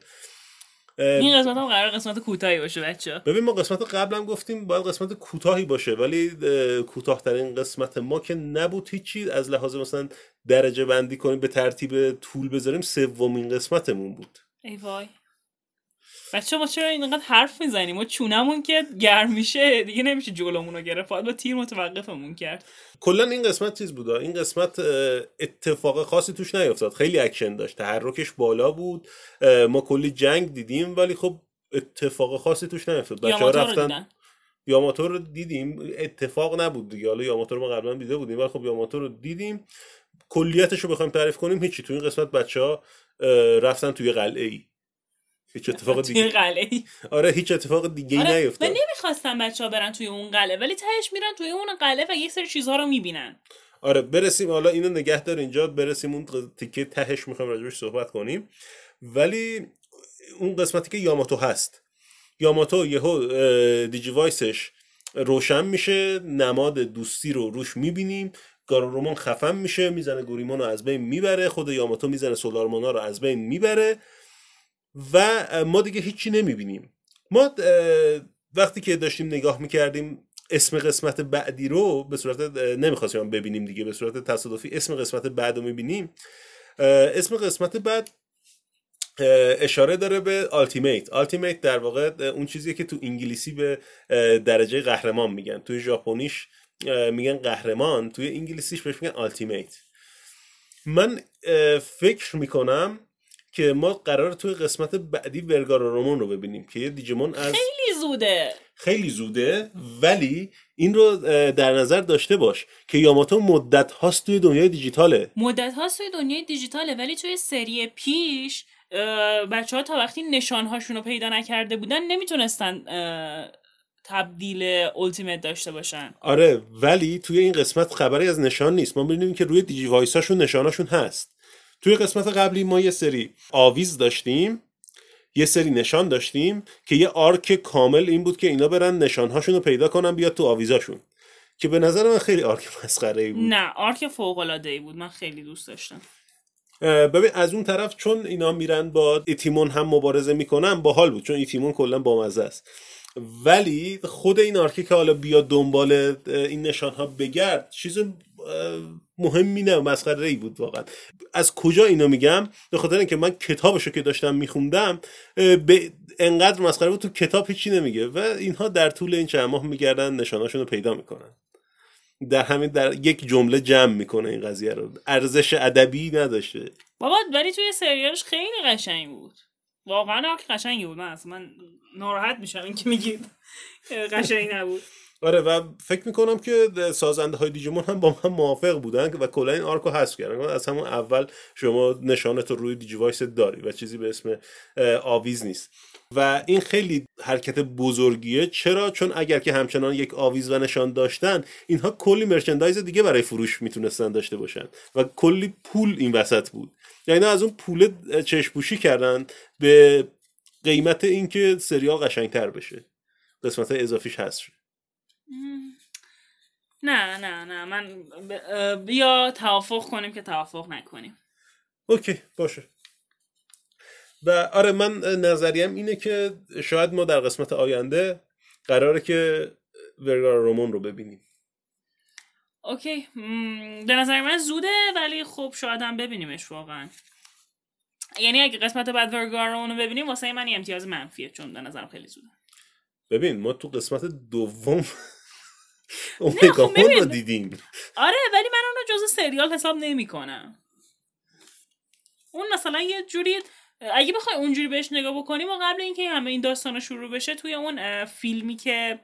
این قسمت هم قرار قسمت کوتاهی باشه بچه ببین ما قسمت قبلم گفتیم باید قسمت کوتاهی باشه ولی اه، کوتاهترین قسمت ما که نبود هیچی از لحاظ مثلا درجه بندی کنیم به ترتیب طول بذاریم سومین قسمتمون بود. ای وای. بچه ما چرا اینقدر حرف می‌زنیم؟ ما چونمون که گرم میشه دیگه نمیشه جلومون رو گرفت. باید با تیر متوقفمون کرد. کلا این قسمت چیز بود؟ این قسمت اتفاق خاصی توش نیفتاد. خیلی اکشن داشت. تحرکش بالا بود. ما کلی جنگ دیدیم ولی خب اتفاق خاصی توش نیفتاد. بچه ها یاماتو رو رفتن یاماتو رو دیدیم. اتفاق نبود دیگه. حالا یاماتو رو ما قبلا دیده بودیم ولی خب یاماتو رو دیدیم. کلیتش رو بخوایم تعریف کنیم هیچی. تو این قسمت بچه ها رفتن توی قلعه ای هیچ اتفاق دیگه قلعه آره هیچ اتفاق دیگه آره و نیفتاد. نمی‌خواستن بچه ها برن توی اون قلعه ولی تهش میرن توی اون قلعه و یک سری چیزها رو می‌بینن. آره برسیم حالا اینو نگه دار اینجا برسیم اون تیکه تهش می‌خوایم راجبش صحبت کنیم. ولی اون قسمتی که یاماتو هست. یاماتو یهو دیجی وایسش روشن میشه نماد دوستی رو روش می‌بینیم گارورومون خفن میشه می‌زنه گوریمون رو از بین می‌بره خود یاماتو می‌زنه سولارمونا رو از بین می‌بره. و ما دیگه هیچی نمی‌بینیم. ما وقتی که داشتیم نگاه می‌کردیم اسم قسمت بعدی رو به صورت نمی‌خواستیم ببینیم دیگه به صورت تصادفی اسم قسمت بعد رو می‌بینیم. اسم قسمت بعد اشاره داره به ultimate ultimate در واقع اون چیزیه که تو انگلیسی به درجه قهرمان میگن. توی ژاپنیش میگن قهرمان توی انگلیسیش بهش میگن آلتیمیت من فکر می‌کنم که ما قرار توی قسمت بعدی ورگارارومون رو ببینیم که یه دیجیمون از خیلی زوده. خیلی زوده ولی این رو در نظر داشته باش که یاماتو مدت هاست توی دنیای دیجیتاله. مدت هاست توی دنیای دیجیتاله ولی توی سری پیش بچه ها تا وقتی نشان هاشون رو پیدا نکرده بودن نمی‌تونستن تبدیل ultimate داشته باشن. آره ولی توی این قسمت خبری از نشان نیست. ما می‌بینیم که روی دیجی وایساشون نشاناشون هست. توی قسمت قبلی ما یه سری آویز داشتیم یه سری نشان داشتیم که یه arc کامل این بود که اینا برن نشانهاشون رو پیدا کنن بیاد تو آویزاشون. که به نظر من خیلی arc مسخره ای بود. نه arc فوق العاده ای بود من خیلی دوست داشتم. ببین از اون طرف چون اینا میرن با ایتیمون هم مبارزه می‌کنن باحال بود چون ایتیمون کلا بامزه است. ولی خود این arc ی که حالا بیاد دنبال این نشان ها بگرد چیز مهمی نه مسخره ای بود واقعا. از کجا اینو میگم؟ به خاطر اینکه من کتابشو که داشتم میخوندم به انقدر مسخره بود تو کتاب هیچی نمیگه و اینها در طول این چند ماه میگردن نشاناشون رو پیدا می‌کنن. در همین در یک جمله جمع می‌کنه این قضیه رو. ارزش ادبی نداشته. بابا ولی توی سریالش خیلی قشنگ بود. واقعا قشنگی بود. من اصلا من ناراحت میشم این که میگید قشنگ نبود. آره و فکر می‌کنم که سازنده های دیجیمون هم با من موافق بودن و کلا این arc و حذف کردن. از همون اول شما نشانت رو روی دیجی وایس داری و چیزی به اسم آویز نیست. و این خیلی حرکت بزرگیه. چرا؟ چون اگر که همچنان یک آویز و نشان داشتن اینها کلی merchandise دیگه برای فروش می‌تونستن داشته باشن و کلی پول این وسط بود. یعنی از اون پول چشپوشی کردن به قیمت اینکه سریال قشنگتر بشه. قسمت اضافیش هست شد. نه نه نه. من بیا توافق کنیم که توافق نکنیم. اوکی باشه. و آره من نظریم اینه که شاید ما در قسمت آینده قراره که ورگار رومون رو ببینیم. اوکی. به نظر من زوده ولی خب شاید هم ببینیمش واقعا. یعنی اگه قسمت بعد ورگارون رو ببینیم واسه من امتیاز منفیه چون به نظرم خیلی زوده. ببین ما تو قسمت دوم خب اومگاهون رو ببین. دیدیم آره ولی من اونو جز سریال حساب نمی کنم اون مثلا یه جوری اگه بخوای اونجوری بهش نگاه بکنیم و قبل اینکه همه این داستان شروع بشه توی اون فیلمی که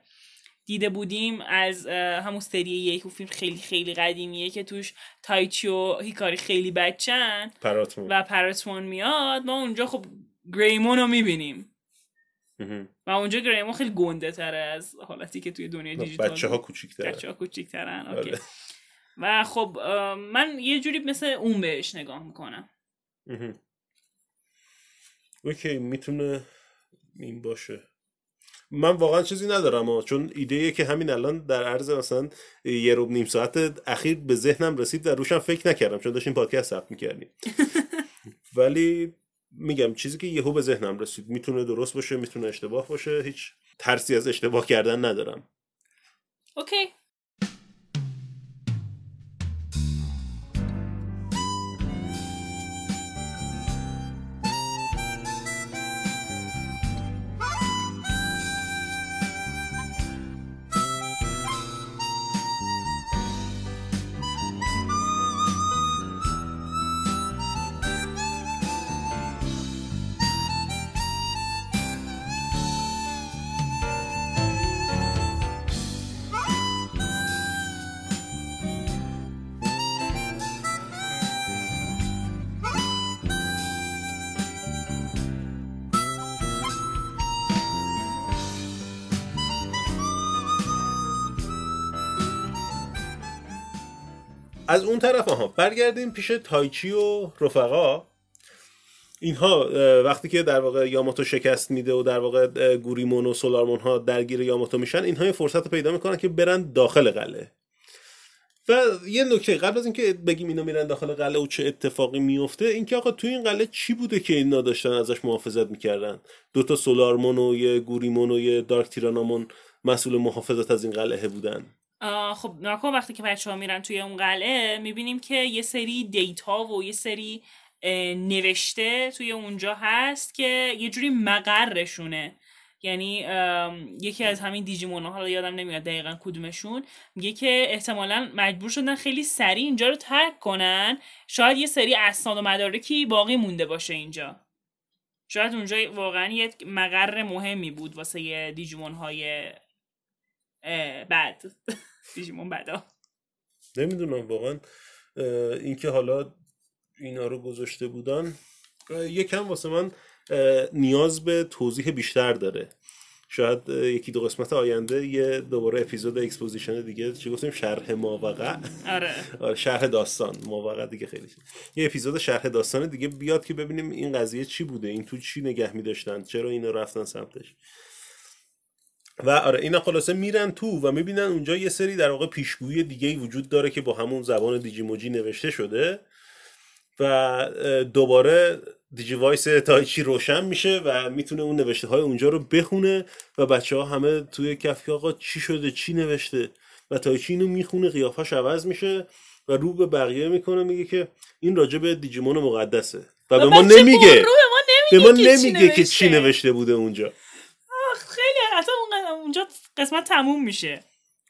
دیده بودیم از همون سری یک فیلم خیلی خیلی قدیمیه که توش تایچی و هیکاری خیلی بچن پاروتمون و پاروتمون میاد ما اونجا خب گریمون رو می‌بینیم. و اونجا گریمون خیلی گنده تره از حالتی که توی دنیای دیجیتال بچه ها کوچیک بچه ها کوچیکترن okay. آره. و خب من یه جوری مثل اون بهش نگاه می‌کنم. okay می‌تونه این باشه. من واقعا چیزی ندارم ها. چون ایده که همین الان در عرض مثلا یه روب نیم ساعت اخیر به ذهنم رسید و روشم فکر نکردم چون داشتیم پادکست ثبت می‌کردیم. ولی میگم چیزی که یهو به ذهنم رسید. می‌تونه درست باشه می‌تونه اشتباه باشه. هیچ ترسی از اشتباه کردن ندارم. اوکی. از اون طرف ها برگردیم پیش تایچی و رفقا. اینها وقتی که در واقع یاماتو شکست میده و در واقع گوریمون و سولارمون ها درگیر یاماتو میشن اینها یه فرصت رو پیدا می‌کنن که برن داخل قلعه و یه نکته قبل از اینکه بگیم اینا میرن داخل قلعه و چه اتفاقی میفته اینکه آقا توی این قلعه چی بوده که اینا داشتن ازش محافظت می‌کردن؟ دوتا سولارمون و یه گوریمون و یه دارک تیرانامون مسئول محافظت از این قلعه بودن. خب ناکن وقتی که بچه ها میرن توی اون قلعه می‌بینیم که یه سری دیتا و یه سری نوشته توی اونجا هست که یه جوری مقرشونه. یعنی یکی از همین دیجیمون حالا یادم نمیاد دقیقا کدومشون میگه که احتمالا مجبور شدن خیلی سریع اینجا رو ترک کنن. شاید یه سری اسناد و مدارکی باقی مونده باشه اینجا. شاید اونجا واقعا یک مقر مهمی بود واسه یه دیجیمون های بعد. دیجیمون بعدا نمی‌دونم واقعا اینکه حالا اینا رو گذاشته بودن یکم واسه من نیاز به توضیح بیشتر داره. شاید یکی دو قسمت آینده یه دوباره episode exposition دیگه چی گفتیم؟ شرح ماوقع. آره. آره شرح داستان. ماوقع دیگه خیلی شد. یه اپیزود شرح داستان دیگه بیاد که ببینیم این قضیه چی بوده این تو چی نگه میداشتن چرا اینا رفتن سمتش. و آره اینا خلاصه میرن تو و می‌بینن اونجا یه سری در واقع پیشگویی دیگه وجود داره که با همون زبان Digimoji نوشته شده و دوباره Digivice تایچی روشن میشه و می‌تونه اون نوشته های اونجا رو بخونه و بچه ها همه توی کفن آقا چی شده چی نوشته؟ و تایچی اینو می‌خونه قیافش عوض میشه و رو به بقیه می‌کنه میگه که این راجع به دیجیمون مقدسه و به ما نمیگه. به ما نمیگه که چی نوشته. بوده اونجا. اونجا قسمت تموم میشه.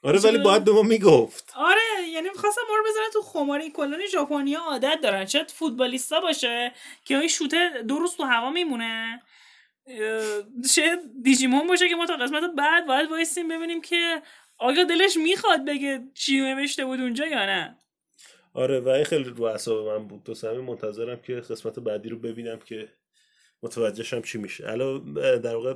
آره ولی باید به ما می‌گفت. آره یعنی می‌خواستم ما رو بزنن تو خماری. کلان ژاپنیا عادت دارن. شاید فوتبالیستا باشه که این شوته دو روز تو هوا میمونه؟ شاید دیجیمون باشه که ما تا قسمت بعد باید وایسیم ببینیم که آیا دلش می‌خواد بگه چی نوشته بود اونجا یا نه. آره و این خیلی رو اعصاب من بود. تو سمی منتظرم که قسمت بعدی رو ببینم که متوجهشم چی میشه. الان در واقع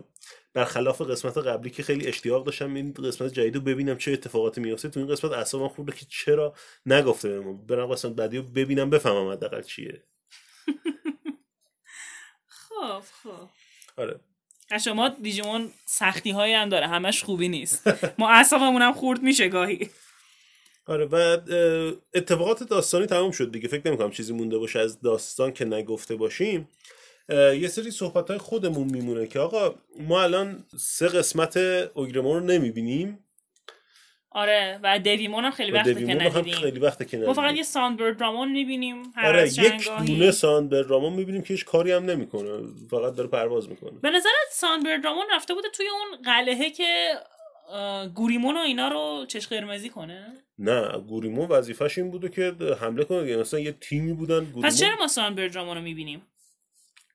برخلاف قسمت قبلی که خیلی اشتیاق داشتم این قسمت جدید رو ببینم چه اتفاقاتی میفته تو این قسمت اعصابم خورده که چرا نگفته بهمون. برم قسمت بعدی رو ببینم بفهمم حداقل چیه. خب خب. آره. شما دیجیمون سختی هایی هم داره همش خوبی نیست. ما اعصابمون هم خورد میشه گاهی. آره و اتفاقات داستانی تمام شد دیگه. فکر نمی‌کنم چیزی مونده باشه از داستان که نگفته باشیم. یه سری صحبت های خودمون میمونه که آقا ما الان سه قسمت اوگرمون رو نمی‌بینیم. آره و دیویمون هم خیلی وقته که ندیدیم. خیلی وقته که ما فقط یه ساندبرد رامون می‌بینیم هر آره یک دونه ساندبرد رامون می‌بینیم که هیچ کاری هم نمی‌کنه فقط داره پرواز می‌کنه. به نظرت ساندبرد رامون رفته بوده توی اون قلعه که گوریمون و اینا رو چش قرمزی کنه؟ نه گوریمون وظیفش این بوده که حمله کنه. یعنی مثلا یه تیمی بودن گوریمون پس چرا ما ساندبرد رامون رو می‌بینیم؟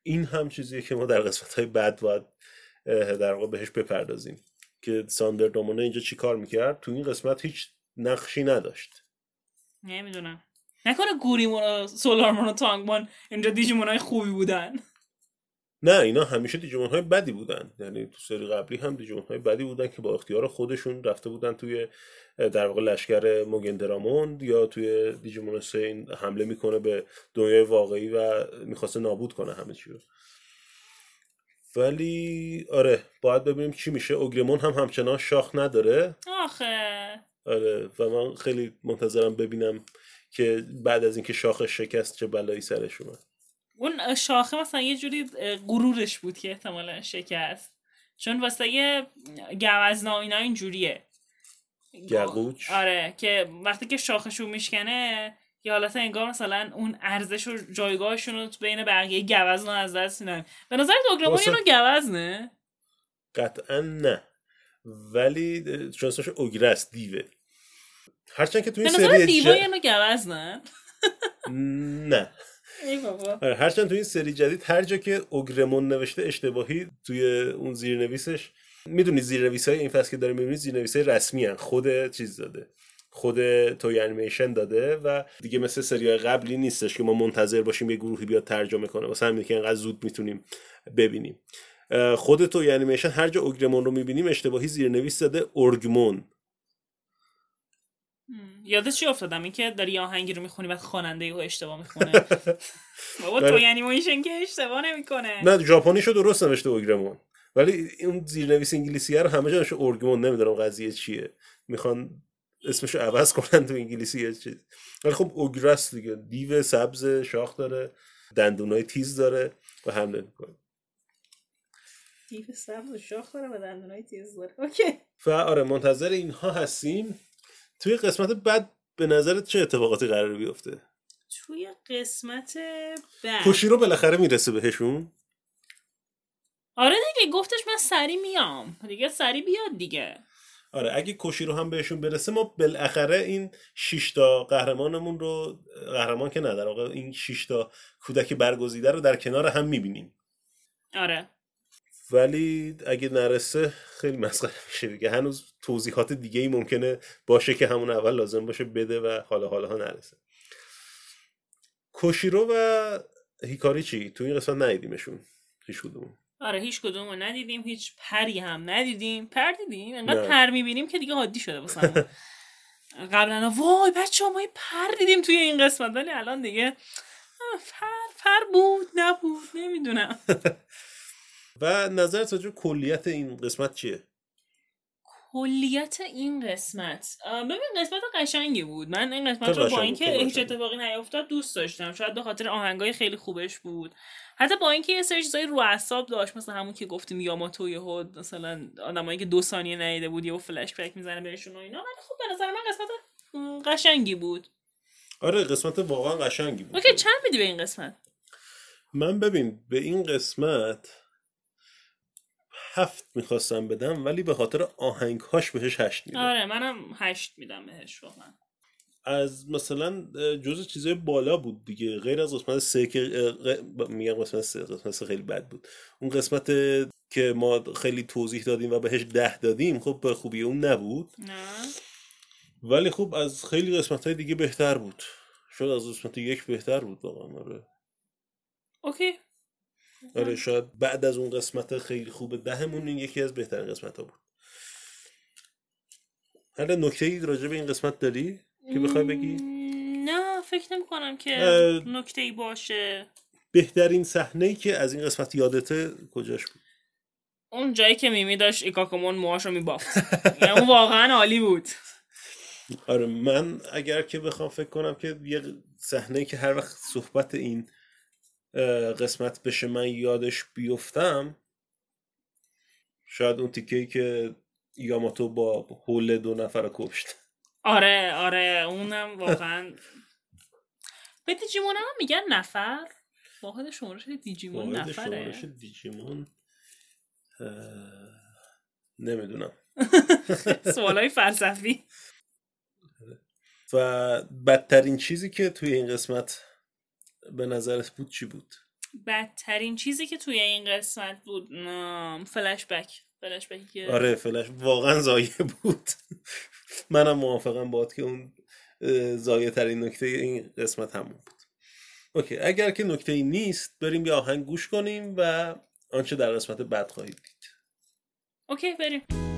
این هم چیزیه که ما در قسمت های بعد باید در واقع بهش بپردازیم. که ساندر دامونه اینجا چی کار می‌کرد؟ تو این قسمت هیچ نقشی نداشت. نمی‌دونم. نکنه گوریمون سولارمون و تانگمون اینجا دیجیمون های خوبی بودن. نه اینا همیشه دیجیمون های بدی بودن. یعنی تو سری قبلی هم دیجیمون های بدی بودن که با اختیار خودشون رفته بودن توی در واقع لشکر موگندرامون یا توی دیجیمون سین حمله می‌کنه به دنیای واقعی و می‌خواسته نابود کنه همه چی رو. ولی آره باید ببینیم چی میشه. اوگرمون هم همچنان شاخ نداره. آخه. آره و من خیلی منتظرم ببینم که بعد از اینکه شاخش شکست چه بلایی سرش اومد. اون شاخه مثلا یه جوری غرورش بود که احتمالا شکست. چون واسه یه گوزنا اینا اینجوریه. گقوچ آره که وقتی که شاخشون میشکنه یا حالت انگار مثلا اون ارزش و جایگاهشون رو بین بقیه گوزنا از دست میدن. به نظر دوگرامون واسه- اینو گوزنه؟ قطعا نه. ولی چون اسمش اوگره است دیوه. هرچند که تو به این نظر سری دیوای ج... اینو گوزنه نه. آره، هرچند تو این سری جدید هر جا که اوگرمون نوشته اشتباهی توی اون زیرنویسش می‌دونی زیرنویس های این فصل که داره می‌بینی زیرنویس های رسمی هن. خود چیز داده خود توی انیمیشن داده و دیگه مثل سریال قبلی نیستش که ما منتظر باشیم یه گروهی بیاد ترجمه کنه. واسه همین که انقدر زود می‌تونیم ببینیم. خود توی انیمیشن هر جا اوگرمون رو می‌بینیم اشتباهی زیرنویس داده اورگمون هم. یاد چی افتادم؟ این که داری آهنگی رو می‌خونی بعد خواننده رو اشتباه می‌خونه. بابا تو بله. انیمیشن که اشتباه نمی‌کنه. نه ژاپنیشو درست نوشته اوگرمون. ولی اون زیرنویس انگلیسی رو همه جا نوشته اورگمون نمی‌دونم قضیه چیه. می‌خوان اسمشو عوض کنن تو انگلیسی یه چیز. ولی خب اوگرست دیگه. دیو سبز شاخ داره دندونای تیز داره و حمله می‌کنه دیو سبز شاخ داره و دندونای تیز داره. اوکی. و آره منتظر اینها هستیم. توی قسمت بعد به نظرت چه اتفاقاتی قرار بیفته؟ توی قسمت بعد. کوشی رو بالاخره می‌رسه بهشون. آره دیگه گفتش من سری میام. دیگه سری بیاد دیگه. آره اگه کوشی رو هم بهشون برسه ما بالاخره این شش تا قهرمانمون رو قهرمان که نه در واقع این شش تا کودک برگزیده رو در کنار هم می‌بینیم. آره. ولی اگه نرسه خیلی مسخره میشه دیگه. هنوز توضیحات دیگه ای ممکنه باشه که همون اول لازم باشه بده و حالا حالا ها نرسه. کوشیرو و هیکاری چی تو این قسمت ندیدیمشون. هیچ کدوم آره هیچ کدوم رو ندیدیم. هیچ پری هم ندیدیم. پر دیدیم. انقدر. پر می‌بینیم که دیگه عادی شده واسه قبلا وای بچه ما پر دیدیم توی این قسمت. ولی الان دیگه پر پر بود نبود نمی‌دونم. و نظرت راجع کلیت این قسمت چیه؟ کلیت این قسمت. ببین قسمت قشنگی بود. من این قسمت رو با اینکه هیچ. اتفاقی نیفتاد دوست داشتم. شاید به خاطر آهنگای خیلی خوبش بود. حتی با اینکه یه سری چیزای رو اعصاب داشت مثل همون که گفتیم یاماتو یهو مثلا آدمایی که دو ثانیه ندیده بود یهو فلش بک می‌زنه بهشون و اینا. ولی خب به نظر من قسمت قشنگی بود. آره قسمت واقعا قشنگی بود. اوکی چند میدی به این قسمت؟ من ببین به این قسمت هفت می‌خواستم بدم ولی به خاطر آهنگهاش بهش هشت میدم. آره منم هشت میدم بهش واقعا. از مثلا جز چیزای بالا بود دیگه. غیر از قسمت سه که میگم قسمت سه قسمت سه خیلی بد بود. اون قسمت که ما خیلی توضیح دادیم و بهش ده دادیم خب به خوبی اون نبود. نه. ولی خب از خیلی قسمت های دیگه بهتر بود. شاید از قسمت یک بهتر بود واقعا آره. اوکی. آره شاید بعد از اون قسمت خیلی خوب دهمون این یکی از بهترین قسمت ها بود. حالا نکته ای راجع به این قسمت داری که بخوای بگی؟ نه فکر نمی کنم که نکته ای باشه. بهترین صحنه ای که از این قسمت یادته کجاش بود؟ اون جایی که میمی داشت ایکاکومون موهاشو میبافت. یعنی اون واقعا عالی بود. آره من اگر که بخوام فکر کنم که یه صحنه که هر وقت صحبت این قسمت بشه من یادش بیفتم. شاید اون تیکه ای که یاماتو با حول دو نفر کشت. آره آره اونم واقعا. به دیجیمون هم میگن نفر. واحد شمارش دیجیمون واحد نفره. شمارش دیجیمون اه، نمی‌دونم. سوالای فلسفی. و بدترین چیزی که توی این قسمت به نظرت بود چی بود؟ بدترین چیزی که توی این قسمت بود فلش بک فلش که آره فلش واقعا زایه بود. منم موافقم باد که اون زایه ترین نکته این قسمت همون بود. اوکی اگر که نکته ای نیست بریم یه آهنگ گوش کنیم و آنچه در قسمت بعد خواهید دید. اوکی بریم.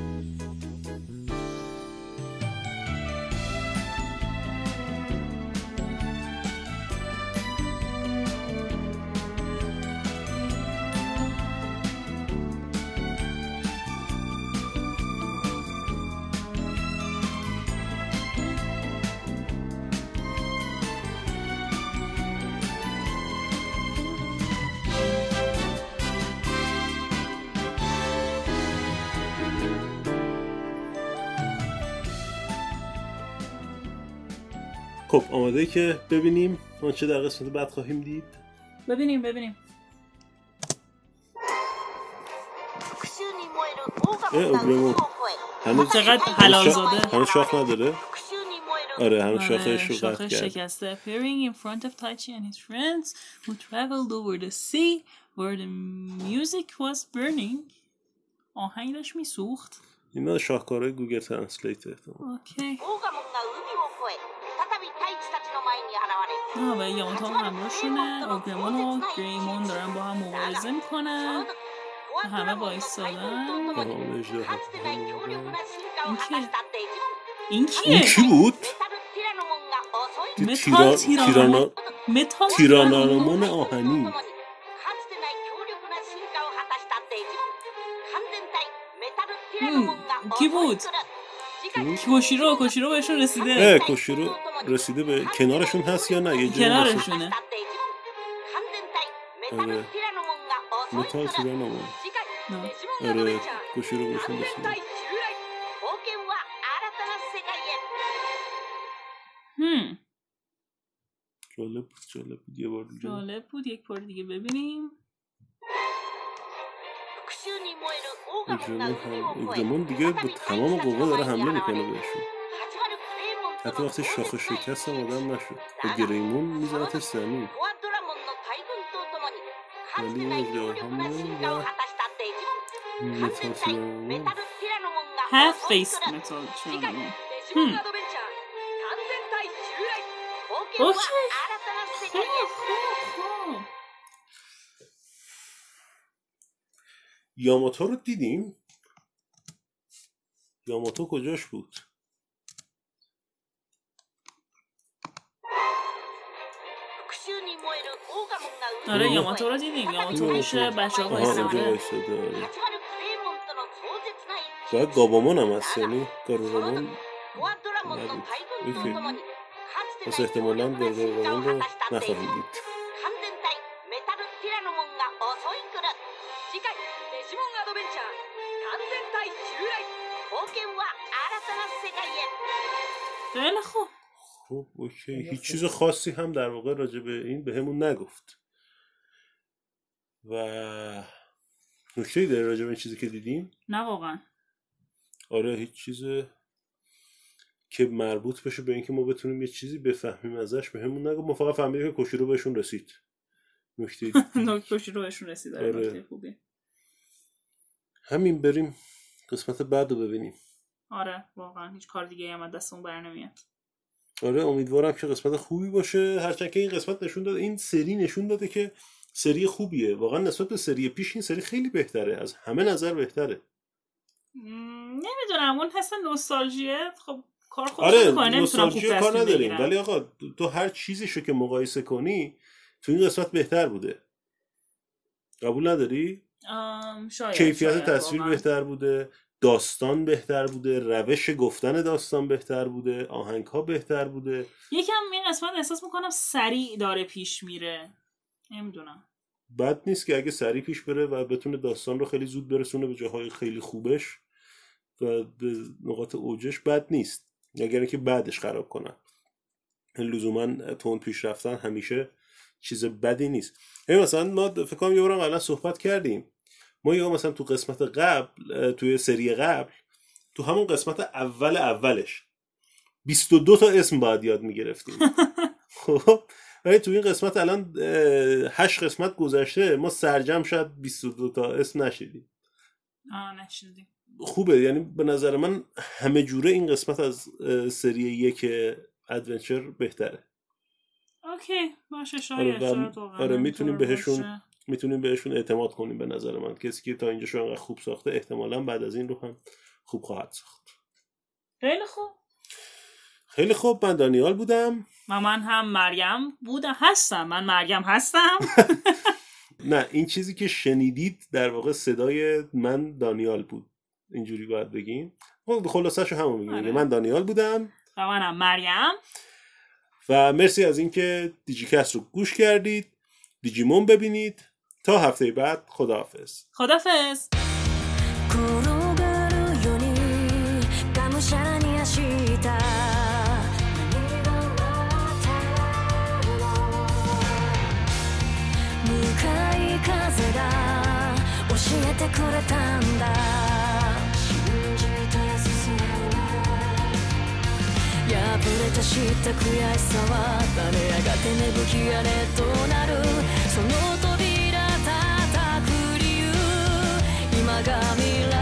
خب آماده که ببینیم آنچه در قسمت بعد خواهیم دید؟ ببینیم ببینیم. هنوز خب، چقدر حلال زاده؟ هنوز شاخ نداره؟ آره هنوز آره، شاخه رو قطع. کرد شکسته. Appearing in front of Taichi and his friends who traveled over the sea where the music was burning. آهنگ داشت میسوخت. اینا شاهکارهای Google Translate احتمال okay نه و هم اتاق همراهشونه Ogremon و Greymon دارن با هم مبارزه می‌کنن همه وایستادن این کیه؟ این کیه؟ این کی بود؟ Metal Tyranno Metal Tyrannomon آهنی کی بود؟ کوشیرو کوشیرو بهشون رسیده. نه کوشیرو رسیده به کنارشون هست یا نه؟ یه جوری کنارشونه. آره. متال سیرانو آره کوشیرو بهشون رسیده. هم. جالب بود جالب بود. یه بار دیگه. جالب بود. یک بار دیگه ببینیم. اگزمون دیگه به تمام قوا داره حمله می‌کنه بهشون حتی وقتی شاخه شکست هم آدم نشد به گریمون میزنتش زمین ولی این اجدهامون و متاسیون هف فیس متال اوکی خیلی خوب. یاماتو رو دیدیم. یاماتو کجاش بود؟ آره یاماتو رو دیدیم. یاماتو میشه بچه ها بایستده باید گابامون هم هست یعنی گارورامون نبود. اوکی. پس احتمالا گارورامون رو نخواهیم دید. خیلی خوب. خب اوکی. هیچ چیز خاصی هم در واقع راجع به این بهمون نگفت. و نکته ای داره راجع به این چیزی که دیدیم؟ نه واقعا. آره هیچ چیز که مربوط بشه به اینکه ما بتونیم یه چیزی بفهمیم ازش بهمون نگفت. ما فقط فهمیدیم که کوشیرو بهشون رسید. نکته نکتوشی رو بهشون رسید. آره آره. همین بریم قسمت بعد رو ببینیم. آره واقعا. هیچ کار دیگه هم از دستمون بر نمیاد. آره امیدوارم که قسمت خوبی باشه. هرچند که این قسمت نشون داده این سری نشون داده که سری خوبیه. واقعا نسبت به سری پیش این سری خیلی بهتره. از همه نظر بهتره. م، نمی‌دونم. اون حس نوستالژیه. خب کار خودش آره نوستالژی کار نداریم. ولی آقا تو هر چیزیشو که مقایسه کنی تو این قسمت بهتر بوده. قبول نداری؟ شاید کیفیت شاید تصویر واقعا. بهتر بوده. داستان بهتر بوده روش گفتن داستان بهتر بوده آهنگ ها بهتر بوده. یکم این قسمت احساس می‌کنم سریع داره پیش میره. نمی‌دونم. بد نیست که اگه سریع پیش بره و بتونه داستان رو خیلی زود برسونه به جاهای خیلی خوبش و به نقاط اوجش بد نیست. اگر اینکه بعدش خراب کنن لزوما تون پیش رفتن همیشه چیز بدی نیست. مثلا ما فکر کنم یه بارم قبلا صحبت کردیم. ما یا مثلا تو قسمت قبل توی سری قبل تو همون قسمت اول اولش 22 تا اسم باید یاد می‌گرفتیم. خب؟ ولی تو این قسمت الان اه، هشت قسمت گذشته ما سرجم شاید 22 تا اسم نشیدیم. آه نشدیم خوبه. یعنی به نظر من همه جوره این قسمت از سری یک Adventure بهتره. Okay. باشه آره، شاید واقعا آره، می‌تونیم بهشون باشه. می‌تونیم بهشون اعتماد کنیم به نظر من. کسی که تا اینجا انقدر خوب ساخته احتمالا بعد از این رو هم خوب خواهد ساخت. خیلی خوب. خیلی خوب. من دانیال بودم. و من هم مریم بودم. هستم. من مریم هستم. نه این چیزی که شنیدید در واقع صدای من دانیال بود. اینجوری باید بگیم. خب خلاصش رو همون میگیم. آره. من دانیال بودم. و منم مریم. و مرسی از اینکه دیجیکست رو گوش کردید. دیجیمون ببینید. تا هفته بعد خداحافظ خدافز 転がるようにがむしゃらに明日何が待ってるの向かい風が教えてくれたんだ信じて進め破れた知った悔しさは垂れ上がって芽吹き屋根となるその 鏡